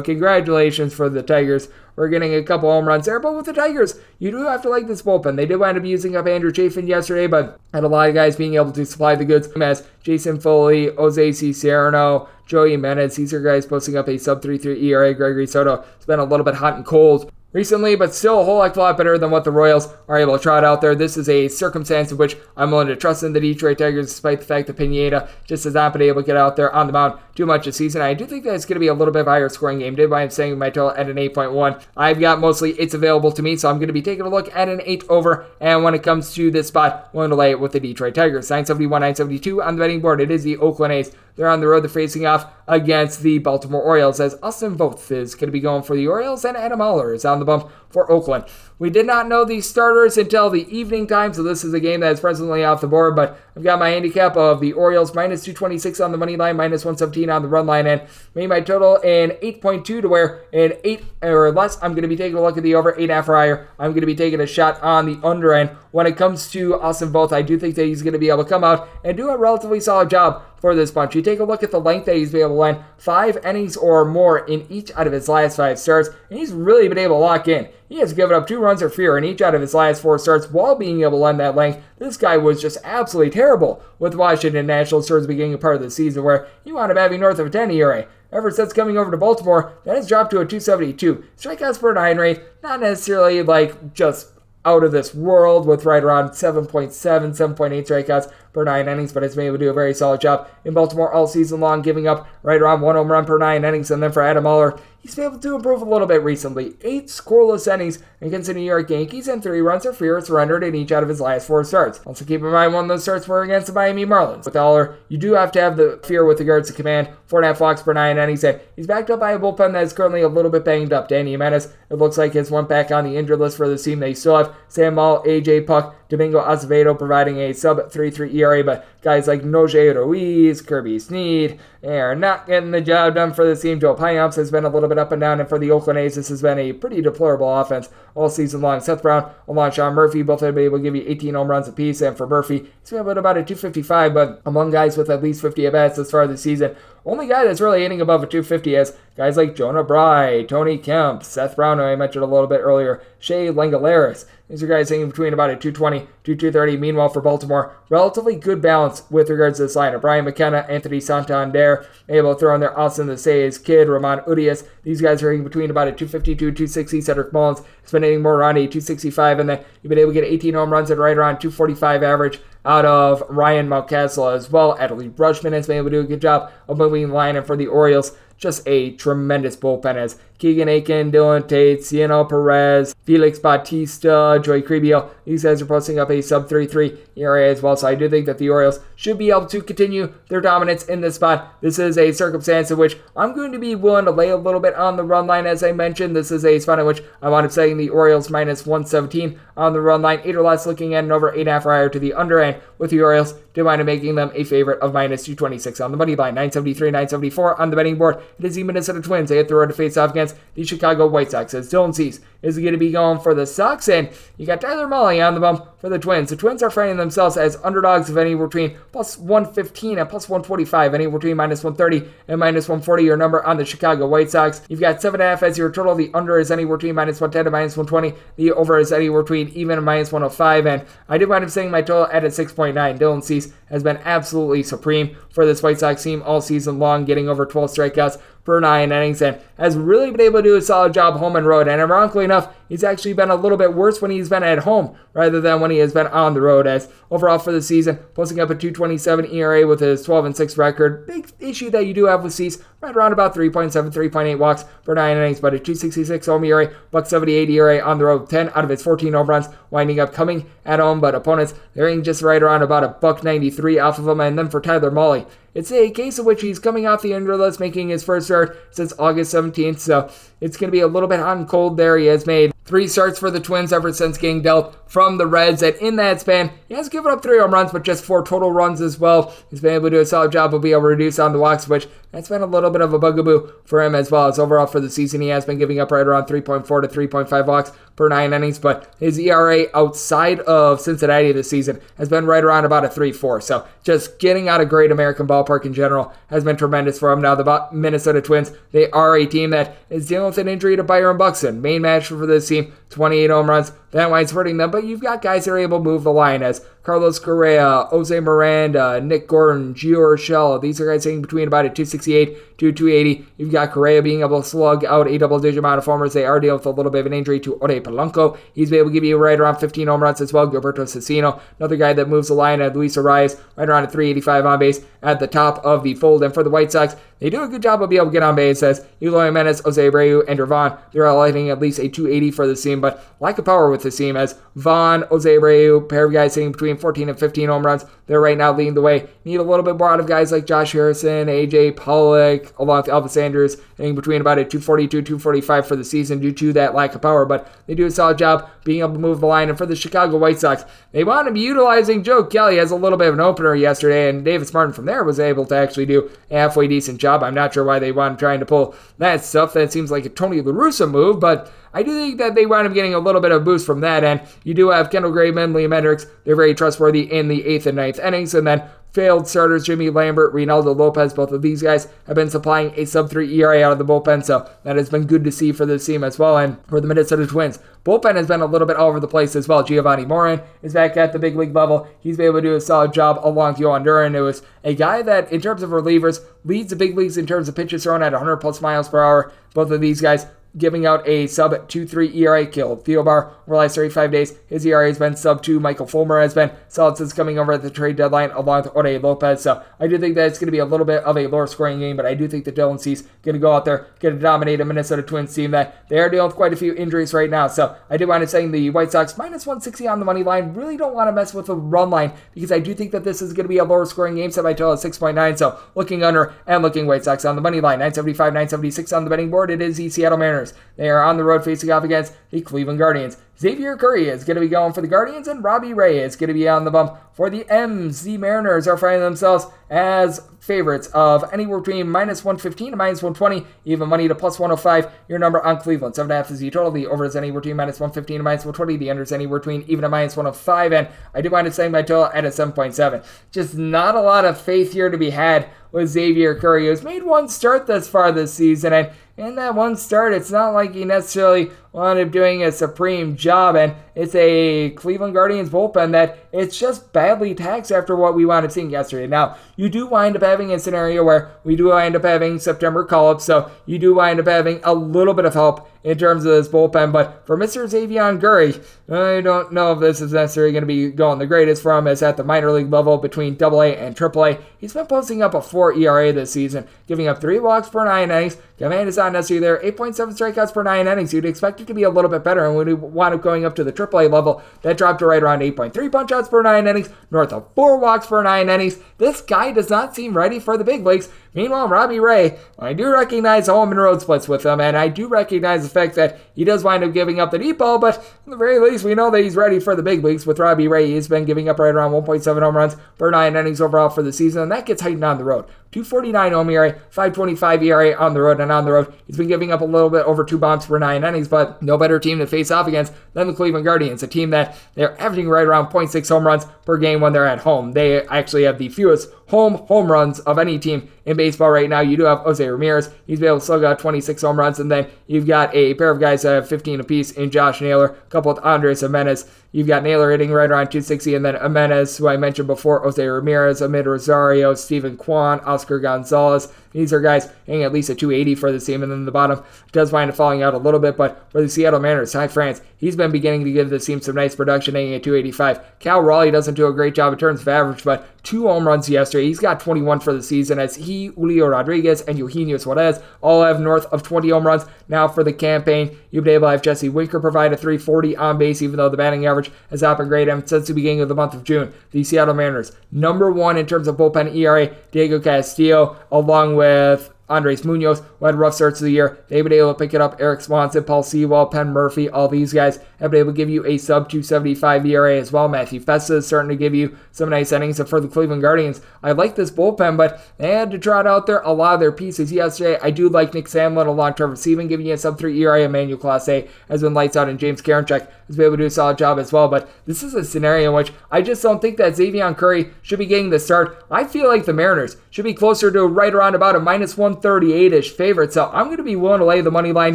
congratulations for the Tigers. We're getting a couple home runs there, but with the Tigers, you do have to like this bullpen. They did wind up using up Andrew Chafin yesterday, but had a lot of guys being able to supply the goods as Jason Foley, Jose Cisnero, Joey Jimenez. These are guys posting up a sub 3.3 ERA. Gregory Soto has been a little bit hot and cold recently, but still a whole heck of a lot better than what the Royals are able to trot out there. This is a circumstance in which I'm willing to trust in the Detroit Tigers, despite the fact that Pineda just has not been able to get out there on the mound too much this season. I do think that it's going to be a little bit of a higher scoring game. Did I'm saying my total at an 8.1. I've got mostly it's available to me, so I'm going to be taking a look at an 8 over. And when it comes to this spot, I'm willing to lay it with the Detroit Tigers. 971, 972 on the betting board. It is the Oakland A's. They're on the road. They're facing off against the Baltimore Orioles as Austin Voth is going to be going for the Orioles and Adam Oller is on the bump for Oakland. We did not know these starters until the evening time, so this is a game that is presently off the board. But I've got my handicap of the Orioles minus 226 on the money line, minus 117 on the run line, and made my total in 8.2 to where in 8 or less, I'm going to be taking a look at the over, 8 half or higher. I'm going to be taking a shot on the under end. When it comes to Austin Voth, I do think that he's going to be able to come out and do a relatively solid job for this bunch. You take a look at the length that he's been able to land five innings or more in each out of his last five starts, and he's really been able to lock in. He has given up two runs or fewer in each out of his last four starts while being able to lend that length. This guy was just absolutely terrible with Washington Nationals towards the beginning part of the season, where he wound up having north of a 10 ERA. Ever since coming over to Baltimore, that has dropped to a 272. Strikeouts per nine rate, not necessarily like just out of this world with right around 7.7, 7.8 strikeouts per nine innings, but has been able to do a very solid job in Baltimore all season long, giving up right around one home run per nine innings. And then for Adam Oller, he's been able to improve a little bit recently. Eight scoreless innings against the New York Yankees and three runs or fewer surrendered in each out of his last four starts. Also keep in mind one of those starts were against the Miami Marlins. With Oller, you do have to have the fear with regards to command. Four and a half walks per nine innings, and he's backed up by a bullpen that is currently a little bit banged up. Dany Jimenez, it looks like, has went back on the injured list for the team. They still have Sam Moll, AJ Puk, Domingo Acevedo providing a sub 3-3 But guys like Norge Ruiz, Kirby they are not getting the job done for the team. Joe Payamps has been a little bit up and down, and for the Oakland A's, this has been a pretty deplorable offense all season long. Seth Brown, along Sean Murphy, both have been able to give you 18 home runs apiece, and for Murphy, he's been about a 255, but among guys with at least 50 at bats as far the season, only guy that's really hitting above a 250 is guys like Jonah Bride, Tony Kemp, Seth Brown, who I mentioned a little bit earlier, Shea Langeliers. These are guys hitting between about a 220 to 230. Meanwhile, for Baltimore, relatively good balance with regards to this lineup. Ryan McKenna, Anthony Santander, able to throw in there Austin the Says, Kid, Ramon Urias. These guys are hitting between about a 250 to 260. Cedric Mullins has been hitting more around a 265, and then you've been able to get 18 home runs at right around 245 average out of Ryan Mountcastle as well. Adley Rutschman has been able to do a good job of moving the line, and for the Orioles, just a tremendous bullpen as Keegan Akin, Dylan Tate, Cionel Perez, Felix Bautista, Joey Krehbiel. These guys are posting up a sub 33 ERA as well. So I do think that the Orioles should be able to continue their dominance in this spot. This is a circumstance in which I'm going to be willing to lay a little bit on the run line, as I mentioned. This is a spot in which I wound up setting the Orioles minus 117 on the run line. Eight or less looking at an over eight and a half prior to the under end with the Orioles wind up making them a favorite of minus 226 on the money line. 973, 974 on the betting board. It is the Minnesota Twins. They hit the road to face off against the Chicago White Sox as Dylan Cease is going to be going for the Sox. And you got Tyler Mahle on the bump for the Twins. The Twins are finding themselves as underdogs of anywhere between plus 115 and plus 125, anywhere between minus 130 and minus 140. Your number on the Chicago White Sox. You've got 7.5 as your total. The under is anywhere between minus 110 and minus 120. The over is anywhere between even and minus 105. And I did wind up saying my total at a 6.9. Dylan Cease has been absolutely supreme for this White Sox team all season long, getting over 12 strikeouts per nine innings and has really been able to do a solid job home and road. And ironically enough, he's actually been a little bit worse when he's been at home rather than when he has been on the road. As overall for the season, posting up a 227 ERA with his 12 and 6 record. Big issue that you do have with Cease, right around about 3.7, 3.8 walks per nine innings, but a 266 home ERA, buck 78 ERA on the road, 10 out of his 14 home runs, winding up coming at home, but opponents they're just right around about a buck 93 off of him. And then for Tyler Mahle, it's a case of which he's coming off the injury list, making his first start since August 17th, so it's going to be a little bit hot and cold there. He has made three starts for the Twins ever since getting dealt from the Reds, and in that span, he has given up three home runs, but just four total runs as well. He's been able to do a solid job of being able to reduce on the walks, which that's been a little bit of a bugaboo for him as well. As overall for the season, he has been giving up right around 3.4 to 3.5 walks per nine innings, but his ERA outside of Cincinnati this season has been right around about a 3 4. So just getting out of great American ballpark in general has been tremendous for him. Now, the Minnesota Twins, they are a team that is dealing with an injury to Byron Buxton. Main match for this team, 28 home runs. That winds hurting them, but you've got guys that are able to move the line as Carlos Correa, Jose Miranda, Nick Gordon, Gio Urshela. These are guys hitting between about a 268 to 280. You've got Correa being able to slug out a double digit amount of homers. They are dealing with a little bit of an injury to Ode Polanco. He's able to give you right around 15 home runs as well. Gilberto Celestino, another guy that moves the line at Luis Arraez, right around a 385 on base at the top of the fold. And for the White Sox, they do a good job of being able to get on base as Eloy Jimenez, Jose Abreu, and Vaughn. They're all hitting at least a 280 for the team, but lack of power with the team as Vaughn, Jose Abreu, pair of guys hitting between 14 and 15 home runs. They're right now leading the way. Need a little bit more out of guys like Josh Harrison, AJ Pollock, along with Elvis Andrus, hitting between about a 242, 245 for the season due to that lack of power, but they do a solid job being able to move the line. And for the Chicago White Sox, they want to be utilizing Joe Kelly as a little bit of an opener yesterday, and Davis Martin from there was able to actually do a halfway decent job. I'm not sure why they wound up trying to pull that stuff. That seems like a Tony La Russa move, but I do think that they wound up getting a little bit of boost from that end. You do have Kendall Graveman, Liam Hendriks. They're very trustworthy in the eighth and ninth innings. And then failed starters Jimmy Lambert, Reynaldo Lopez, both of these guys have been supplying a sub 3 ERA out of the bullpen, so that has been good to see for this team as well. And for the Minnesota Twins, bullpen has been a little bit all over the place as well. Jovani Moran is back at the big league level. He's been able to do a solid job along with Jhoan Duran, who is a guy that, in terms of relievers, leads the big leagues in terms of pitches thrown at 100 plus miles per hour. Both of these guys giving out a sub 2-3 ERA kill. Thielbar over the last 35 days, his ERA has been sub 2. Michael Fulmer has been solid since coming over at the trade deadline along with Ode Lopez. So I do think that it's going to be a little bit of a lower scoring game, but I do think that Dylan Cease going to go out there, going to dominate a Minnesota Twins team that they are dealing with quite a few injuries right now. So I do want to say the White Sox minus 160 on the money line. Really don't want to mess with the run line because I do think that this is going to be a lower scoring game set by total at 6.9. So looking under and looking White Sox on the money line. 975, 976 on the betting board. It is the Seattle Mariners. They are on the road facing off against the Cleveland Guardians. Xzavion Curry is going to be going for the Guardians, and Robbie Ray is going to be on the bump for the. The Mariners are finding themselves as favorites of anywhere between minus 115 to minus 120, even money to plus 105. Your number on Cleveland. 7.5 is the total. The over is anywhere between minus 115 to minus 120. The under is anywhere between even a minus 105. And I do mind saying my total at a 7.7. Just not a lot of faith here to be had with Xzavion Curry, who's made one start thus far this season. And in that one start, it's not like he necessarily wound up doing a supreme job. And it's a Cleveland Guardians bullpen that it's just badly taxed after what we wound up seeing yesterday. Now, you do wind up having a scenario where we do wind up having September call up, so you do wind up having a little bit of help in terms of this bullpen. But for Mr. Xzavion Curry, I don't know if this is necessarily going to be going the greatest for him as at the minor league level between AA and AAA. He's been posting up a 4 ERA this season, giving up 3 walks per 9 innings. Command is not necessarily there. 8.7 strikeouts per 9 innings. You'd expect to be a little bit better, and when we wound up going up to the AAA level, that dropped to right around 8.3 punch outs per 9 innings, north of 4 walks per 9 innings. This guy does not seem ready for the big leagues Meanwhile, Robbie Ray, I do recognize home and road splits with him, and I do recognize the fact that he does wind up giving up the deep ball, but at the very least, we know that he's ready for the big leagues. With Robbie Ray, he's been giving up right around 1.7 home runs per nine innings overall for the season, and that gets heightened on the road. 249 home ERA, 525 ERA on the road, and on the road, he's been giving up a little bit over two bombs per nine innings, but no better team to face off against than the Cleveland Guardians, a team that they're averaging right around 0.6 home runs per game when they're at home. They actually have the fewest home home runs of any team in baseball right now. You do have Jose Ramirez. He's been able to slug out 26 home runs, and then you've got a pair of guys that have 15 apiece in Josh Naylor, a couple with Andres Gimenez. You've got Naylor hitting right around 260, and then Gimenez, who I mentioned before, Jose Ramirez, Amed Rosario, Steven Kwan, Oscar Gonzalez. These are guys hitting at least a 280 for the team, and then the bottom does wind up falling out a little bit. But for the Seattle Mariners, Ty France, he's been beginning to give the team some nice production, hitting at 285. Cal Raleigh doesn't do a great job in terms of average, but two home runs yesterday. He's got 21 for the season as he, Julio Rodriguez, and Eugenio Suarez all have north of 20 home runs. Now for the campaign, you've been able to have Jesse Winker provide a 340 on base, even though the batting average has not been great since the beginning of the month of June. The Seattle Mariners, number one in terms of bullpen ERA, Diego Castillo, along with Andres Munoz, who had rough starts of the year. They've been able to pick it up. Erik Swanson, Paul Sewald, Penn Murphy, all these guys have been able to give you a sub 275 ERA as well. Matthew Festa is starting to give you some nice innings. And for the Cleveland Guardians, I like this bullpen, but they had to trot out there a lot of their pieces yesterday. I do like Nick Sandlin, a long term receiving, giving you a sub 3 ERA. Emmanuel Clase has been lights out, and James Karinchak been able to do a solid job as well. But this is a scenario in which I just don't think that Xzavion Curry should be getting the start. I feel like the Mariners should be closer to right around about a minus 138 ish favorite. So I'm going to be willing to lay the money line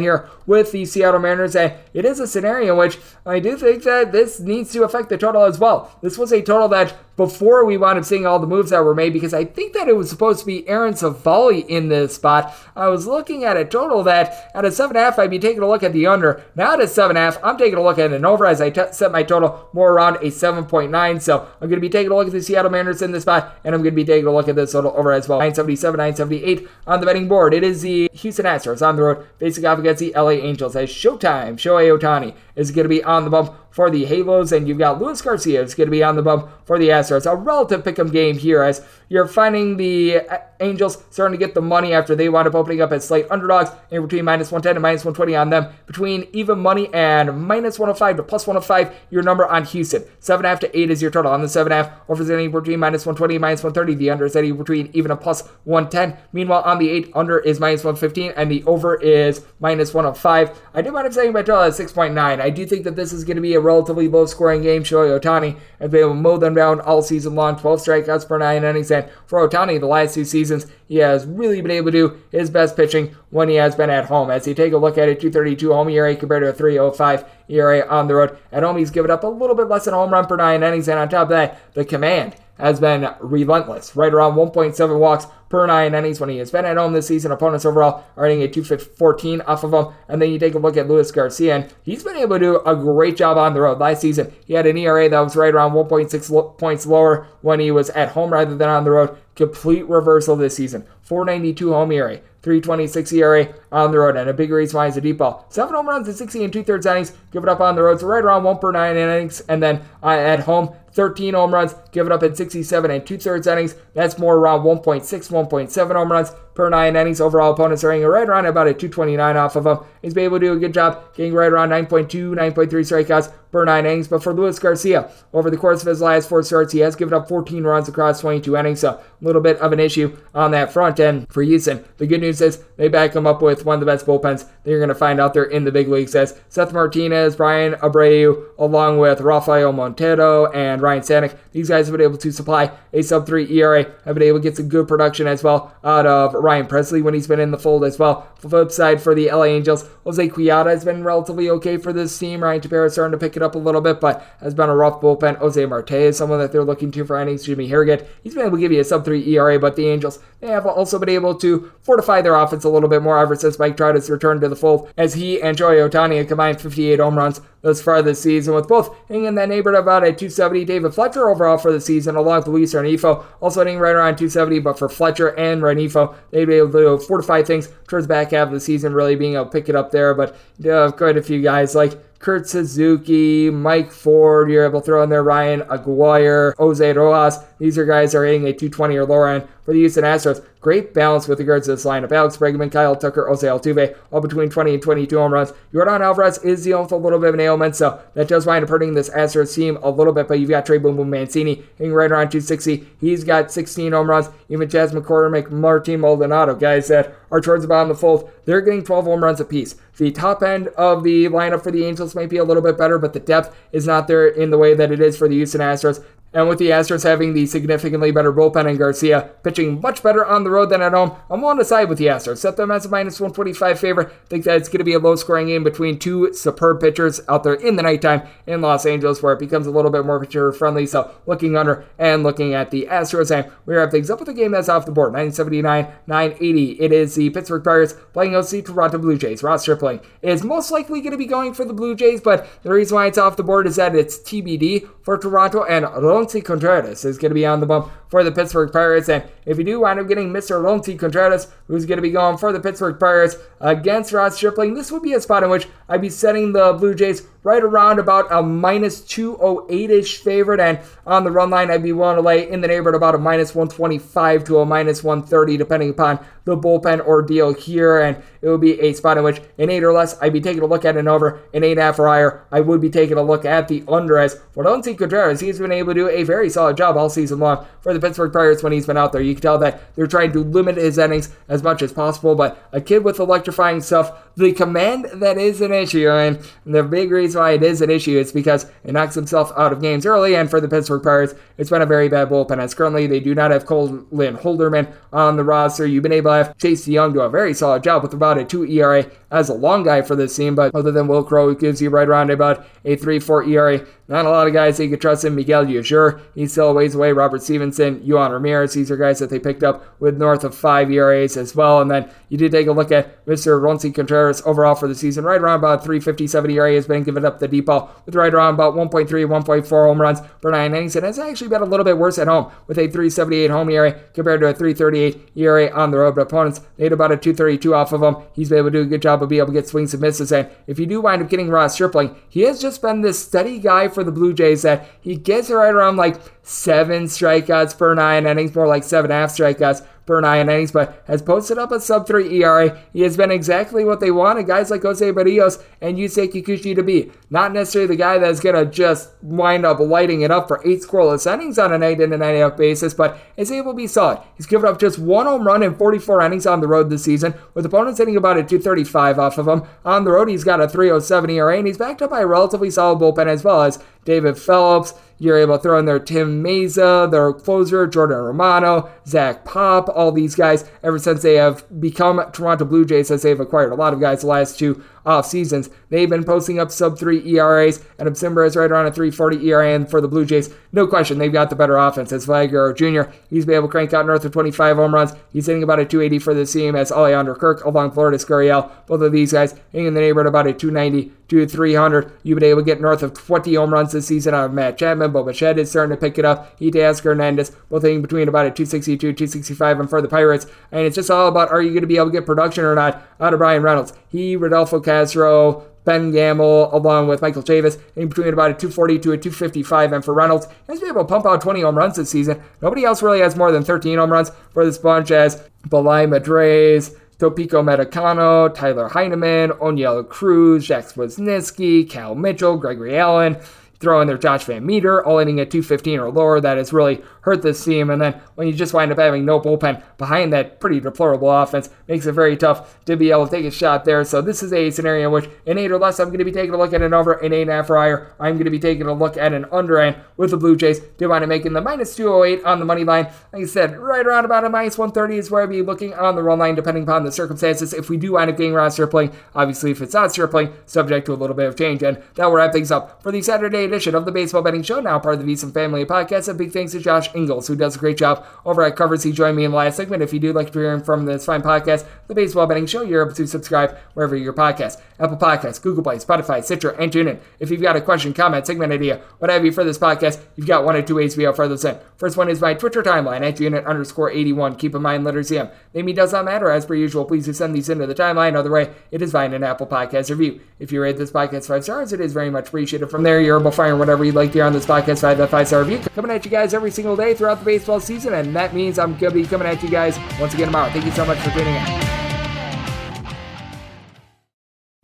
here with the Seattle Mariners. And it is a scenario in which I do think that this needs to affect the total as well. This was a total that before we wound up seeing all the moves that were made because I think that it was supposed to be Aaron Civale in this spot. I was looking at a total that at a 7.5, I'd be taking a look at the under. Now at a 7.5, I'm taking a look at an over as I t- set my total more around a 7.9. So I'm going to be taking a look at the Seattle Mariners in this spot, and I'm going to be taking a look at this total over as well. 977, 978 on the betting board. It is the Houston Astros on the road facing off against the LA Angels as Showtime, Shohei Ohtani is going to be on the bump for the Halos, and you've got Luis Garcia is going to be on the bump for the Astros. A relative pick'em game here as you're finding the uh, Angels starting to get the money after they wound up opening up as slight underdogs in between minus 110 and minus 120 on them. Between even money and minus 105 to plus 105, your number on Houston. 7.5 to 8 is your total. On the 7.5, over is anywhere between minus 120 and minus 130. The under is anywhere between even a plus 110. Meanwhile, on the 8, under is minus 115 and the over is minus 105. I do mind up saying my total at 6.9. I do think that this is going to be a relatively low scoring game. Shohei Ohtani has been able to mow them down all season long. 12 strikeouts per 9 innings. And for Ohtani, the last two seasons, he has really been able to do his best pitching when he has been at home. As you take a look at it, 232 home ERA compared to a 305 ERA on the road. At home, he's given up a little bit less than a home run per nine innings. And on top of that, the command has been relentless, right around 1.7 walks per nine innings when he has been at home this season. Opponents overall are hitting a 214 off of him. And then you take a look at Luis Garcia, and he's been able to do a great job on the road. Last season, he had an ERA that was right around 1.6 points lower when he was at home rather than on the road. Complete reversal this season. 492 home ERA, 326 ERA on the road, and a big reason why is a deep ball. Seven home runs in 60 and two thirds innings, give it up on the road, so right around one per nine innings, and then uh, at home, 13 home runs, give it up in 67 and two thirds innings. That's more around 1.6, 1.7 home runs per nine innings. Overall, opponents are hitting right around about a 229 off of him. He's been able to do a good job getting right around 9.2, 9.3 strikeouts per nine innings. But for Luis Garcia, over the course of his last four starts, he has given up 14 runs across 22 innings. So a little bit of an issue on that front end for Houston. The good news is they back him up with one of the best bullpens that you're going to find out there in the big leagues as Seth Martinez, Bryan Abreu, along with Rafael Montero and Ryan Stanek. These guys have been able to supply a sub 3 ERA, have been able to get some good production as well out of Ryan Pressly when he's been in the fold as well. Flip side for the LA Angels, Jose Quijada has been relatively okay for this team. Ryan Tepera is starting to pick it up a little bit, but has been a rough bullpen. Jose Marte is someone that they're looking to for innings. Jimmy Herget, he's been able to give you a sub 3 ERA, but the Angels, they have also been able to fortify their offense a little bit more ever since Mike Trout has returned to the fold, as he and Shohei Ohtani have combined 58 home runs thus far this season, with both hitting in that neighborhood about a 270. David Fletcher overall for the season, along with Luis Rengifo, also hitting right around 270. But for Fletcher and Rengifo, they've been able to fortify things towards back half of the season, really being able to pick it up there. But you have quite a few guys like Kurt Suzuki, Mike Ford, you're able to throw in there Ryan Aguilar, Jose Rojas. These are guys are hitting a 220 or lower end for the Houston Astros. Great balance with regards to this lineup. Alex Bregman, Kyle Tucker, Jose Altuve, all between 20 and 22 home runs. Yordan Alvarez is dealing with a little bit of an ailment, so that does wind up hurting this Astros team a little bit, but you've got Trey Boom Boom Mancini hitting right around 260. He's got 16 home runs. Even Chas McCormick, Martin Maldonado, guys that are towards the bottom of the fold, they're getting 12 home runs apiece. The top end of the lineup for the Angels might be a little bit better, but the depth is not there in the way that it is for the Houston Astros. And with the Astros having the significantly better bullpen and Garcia pitching much better on the road than at home, I'm willing to side with the Astros. Set them as a minus 125 favorite. Think that it's going to be a low scoring game between two superb pitchers out there in the nighttime in Los Angeles where it becomes a little bit more pitcher friendly. So looking under and looking at the Astros, and we wrap things up with a game that's off the board 979 980. It is the Pittsburgh Pirates playing OC Toronto Blue Jays. Ross Stripling is most likely going to be going for the Blue Jays, but the reason why it's off the board is that it's TBD for Toronto and Roansy Contreras is going to be on the bump for the Pittsburgh Pirates. And if you do wind up getting Mr. Roansy Contreras, who's going to be going for the Pittsburgh Pirates against Ross Stripling, this would be a spot in which I'd be setting the Blue Jays right around about a minus 208 ish favorite. And on the run line, I'd be willing to lay in the neighborhood about a minus 125 to a minus 130, depending upon the bullpen ordeal here. And it would be a spot in which an 8 or less, I'd be taking a look at an over, an 8.5 or higher, I would be taking a look at the under. As for Roansy Contreras, he's been able to do a very solid job all season long for the Pittsburgh Pirates when he's been out there. You can tell that they're trying to limit his innings as much as possible, but a kid with electrifying stuff, the command that is an issue, and the big reason why it is an issue is because it knocks himself out of games early, and for the Pittsburgh Pirates, it's been a very bad bullpen, as currently they do not have Colin Holderman on the roster. You've been able to have Chase De Jong do a very solid job with about a 2 ERA as a long guy for this team, but other than Wil Crowe, it gives you right around about a 3 4 ERA. Not a lot of guys that you could trust in. Miguel Yajur, he's still a ways away. Robert Stephenson, Yohan Ramirez, these are guys that they picked up with north of 5 ERAs as well. And then you did take a look at Mr. Roansy Contreras overall for the season, right around about 357 ERA has been given up the deep ball with right around about 1.3, 1.4 home runs per nine innings. And it's actually been a little bit worse at home with a 378 home ERA compared to a 338 ERA on the road. But opponents, had about a 232 off of him. He's been able to do a good job of being able to get swings and misses. And if you do wind up getting Ross Stripling, he has just been this steady guy for the Blue Jays that he gets right around like seven strikeouts per nine innings, more like seven and a half strikeouts per nine innings, but has posted up a sub 3 ERA. He has been exactly what they wanted guys like Jose Berrios and Yusei Kikuchi to be. Not necessarily the guy that's going to just wind up lighting it up for eight scoreless innings on a night in and night out basis, but is able to be solid. He's given up just one home run in 44 innings on the road this season, with opponents hitting about a 235 off of him. On the road, he's got a 307 ERA, and he's backed up by a relatively solid bullpen as well as David Phelps. You're able to throw in there Tim Mayza, their closer, Jordan Romano, Zach Pop, all these guys ever since they have become Toronto Blue Jays as they've acquired a lot of guys the last two off seasons. They've been posting up sub 3 ERAs, and Cimber is right around a 340 ERA. And for the Blue Jays, no question, they've got the better offense. As Vlad Jr., he's been able to crank out north of 25 home runs. He's hitting about a 280 for the team as Alejandro Kirk along Florida Gurriel. Both of these guys hitting in the neighborhood about a 290 to 300. You've been able to get north of 20 home runs this season out of Matt Chapman. Bo Bichette is starting to pick it up. He Teoscar Hernandez, both hitting between about a 262, 265, and for the Pirates. And it's just all about are you going to be able to get production or not out of Bryan Reynolds. He, Rodolfo Castro, Ben Gamel, along with Michael Chavis, in between about a 240 to a 255. And for Reynolds, he's been able to pump out 20 home runs this season. Nobody else really has more than 13 home runs for this bunch, as Bligh Madris, Tucupita Marcano, Tyler Heineman, Oneil Cruz, Jack Suwinski, Cal Mitchell, Gregory Allen. Throw in there Josh VanMeter, all hitting at 215 or lower. That has really hurt this team. And then when you just wind up having no bullpen behind that pretty deplorable offense, makes it very tough to be able to take a shot there. So this is a scenario in which an 8 or less, I'm going to be taking a look at an over, an 8.5 or higher. I'm going to be taking a look at an under end with the Blue Jays. Do wind up making the minus 208 on the money line. Like I said, right around about a minus 130 is where I'd be looking on the run line, depending upon the circumstances. If we do wind up getting Ross Stripling, obviously if it's not Stripling, subject to a little bit of change. And that will wrap things up for the Saturday edition of the Baseball Betting Show, now part of the VSiN Family Podcast. A big thanks to Josh Inglis, who does a great job over at Covers. He joined me in the last segment. If you do like to hear him from this fine podcast, the Baseball Betting Show, you're able to subscribe wherever your podcast, Apple Podcasts, Google Play, Spotify, Stitcher, and TuneIn. If you've got a question, comment, segment idea, what have you for this podcast, you've got one or two ways to be able those in. First one is my Twitter timeline at unit underscore 81. Keep in mind, letters CM. Name does not matter. As per usual, please do send these into the timeline. Other way, it is fine an Apple Podcast review. If you rate this podcast five stars, it is very much appreciated. From there, you're able to fire, and whatever you'd like to hear on this podcast, five that five star review. Coming at you guys every single day throughout the baseball season, and that means I'm going to be coming at you guys once again tomorrow. Thank you so much for tuning in.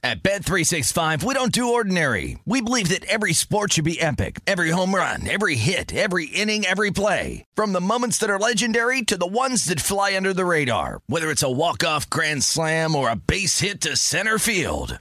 At Bet365, we don't do ordinary. We believe that every sport should be epic. Every home run, every hit, every inning, every play. From the moments that are legendary to the ones that fly under the radar. Whether it's a walk-off grand slam or a base hit to center field.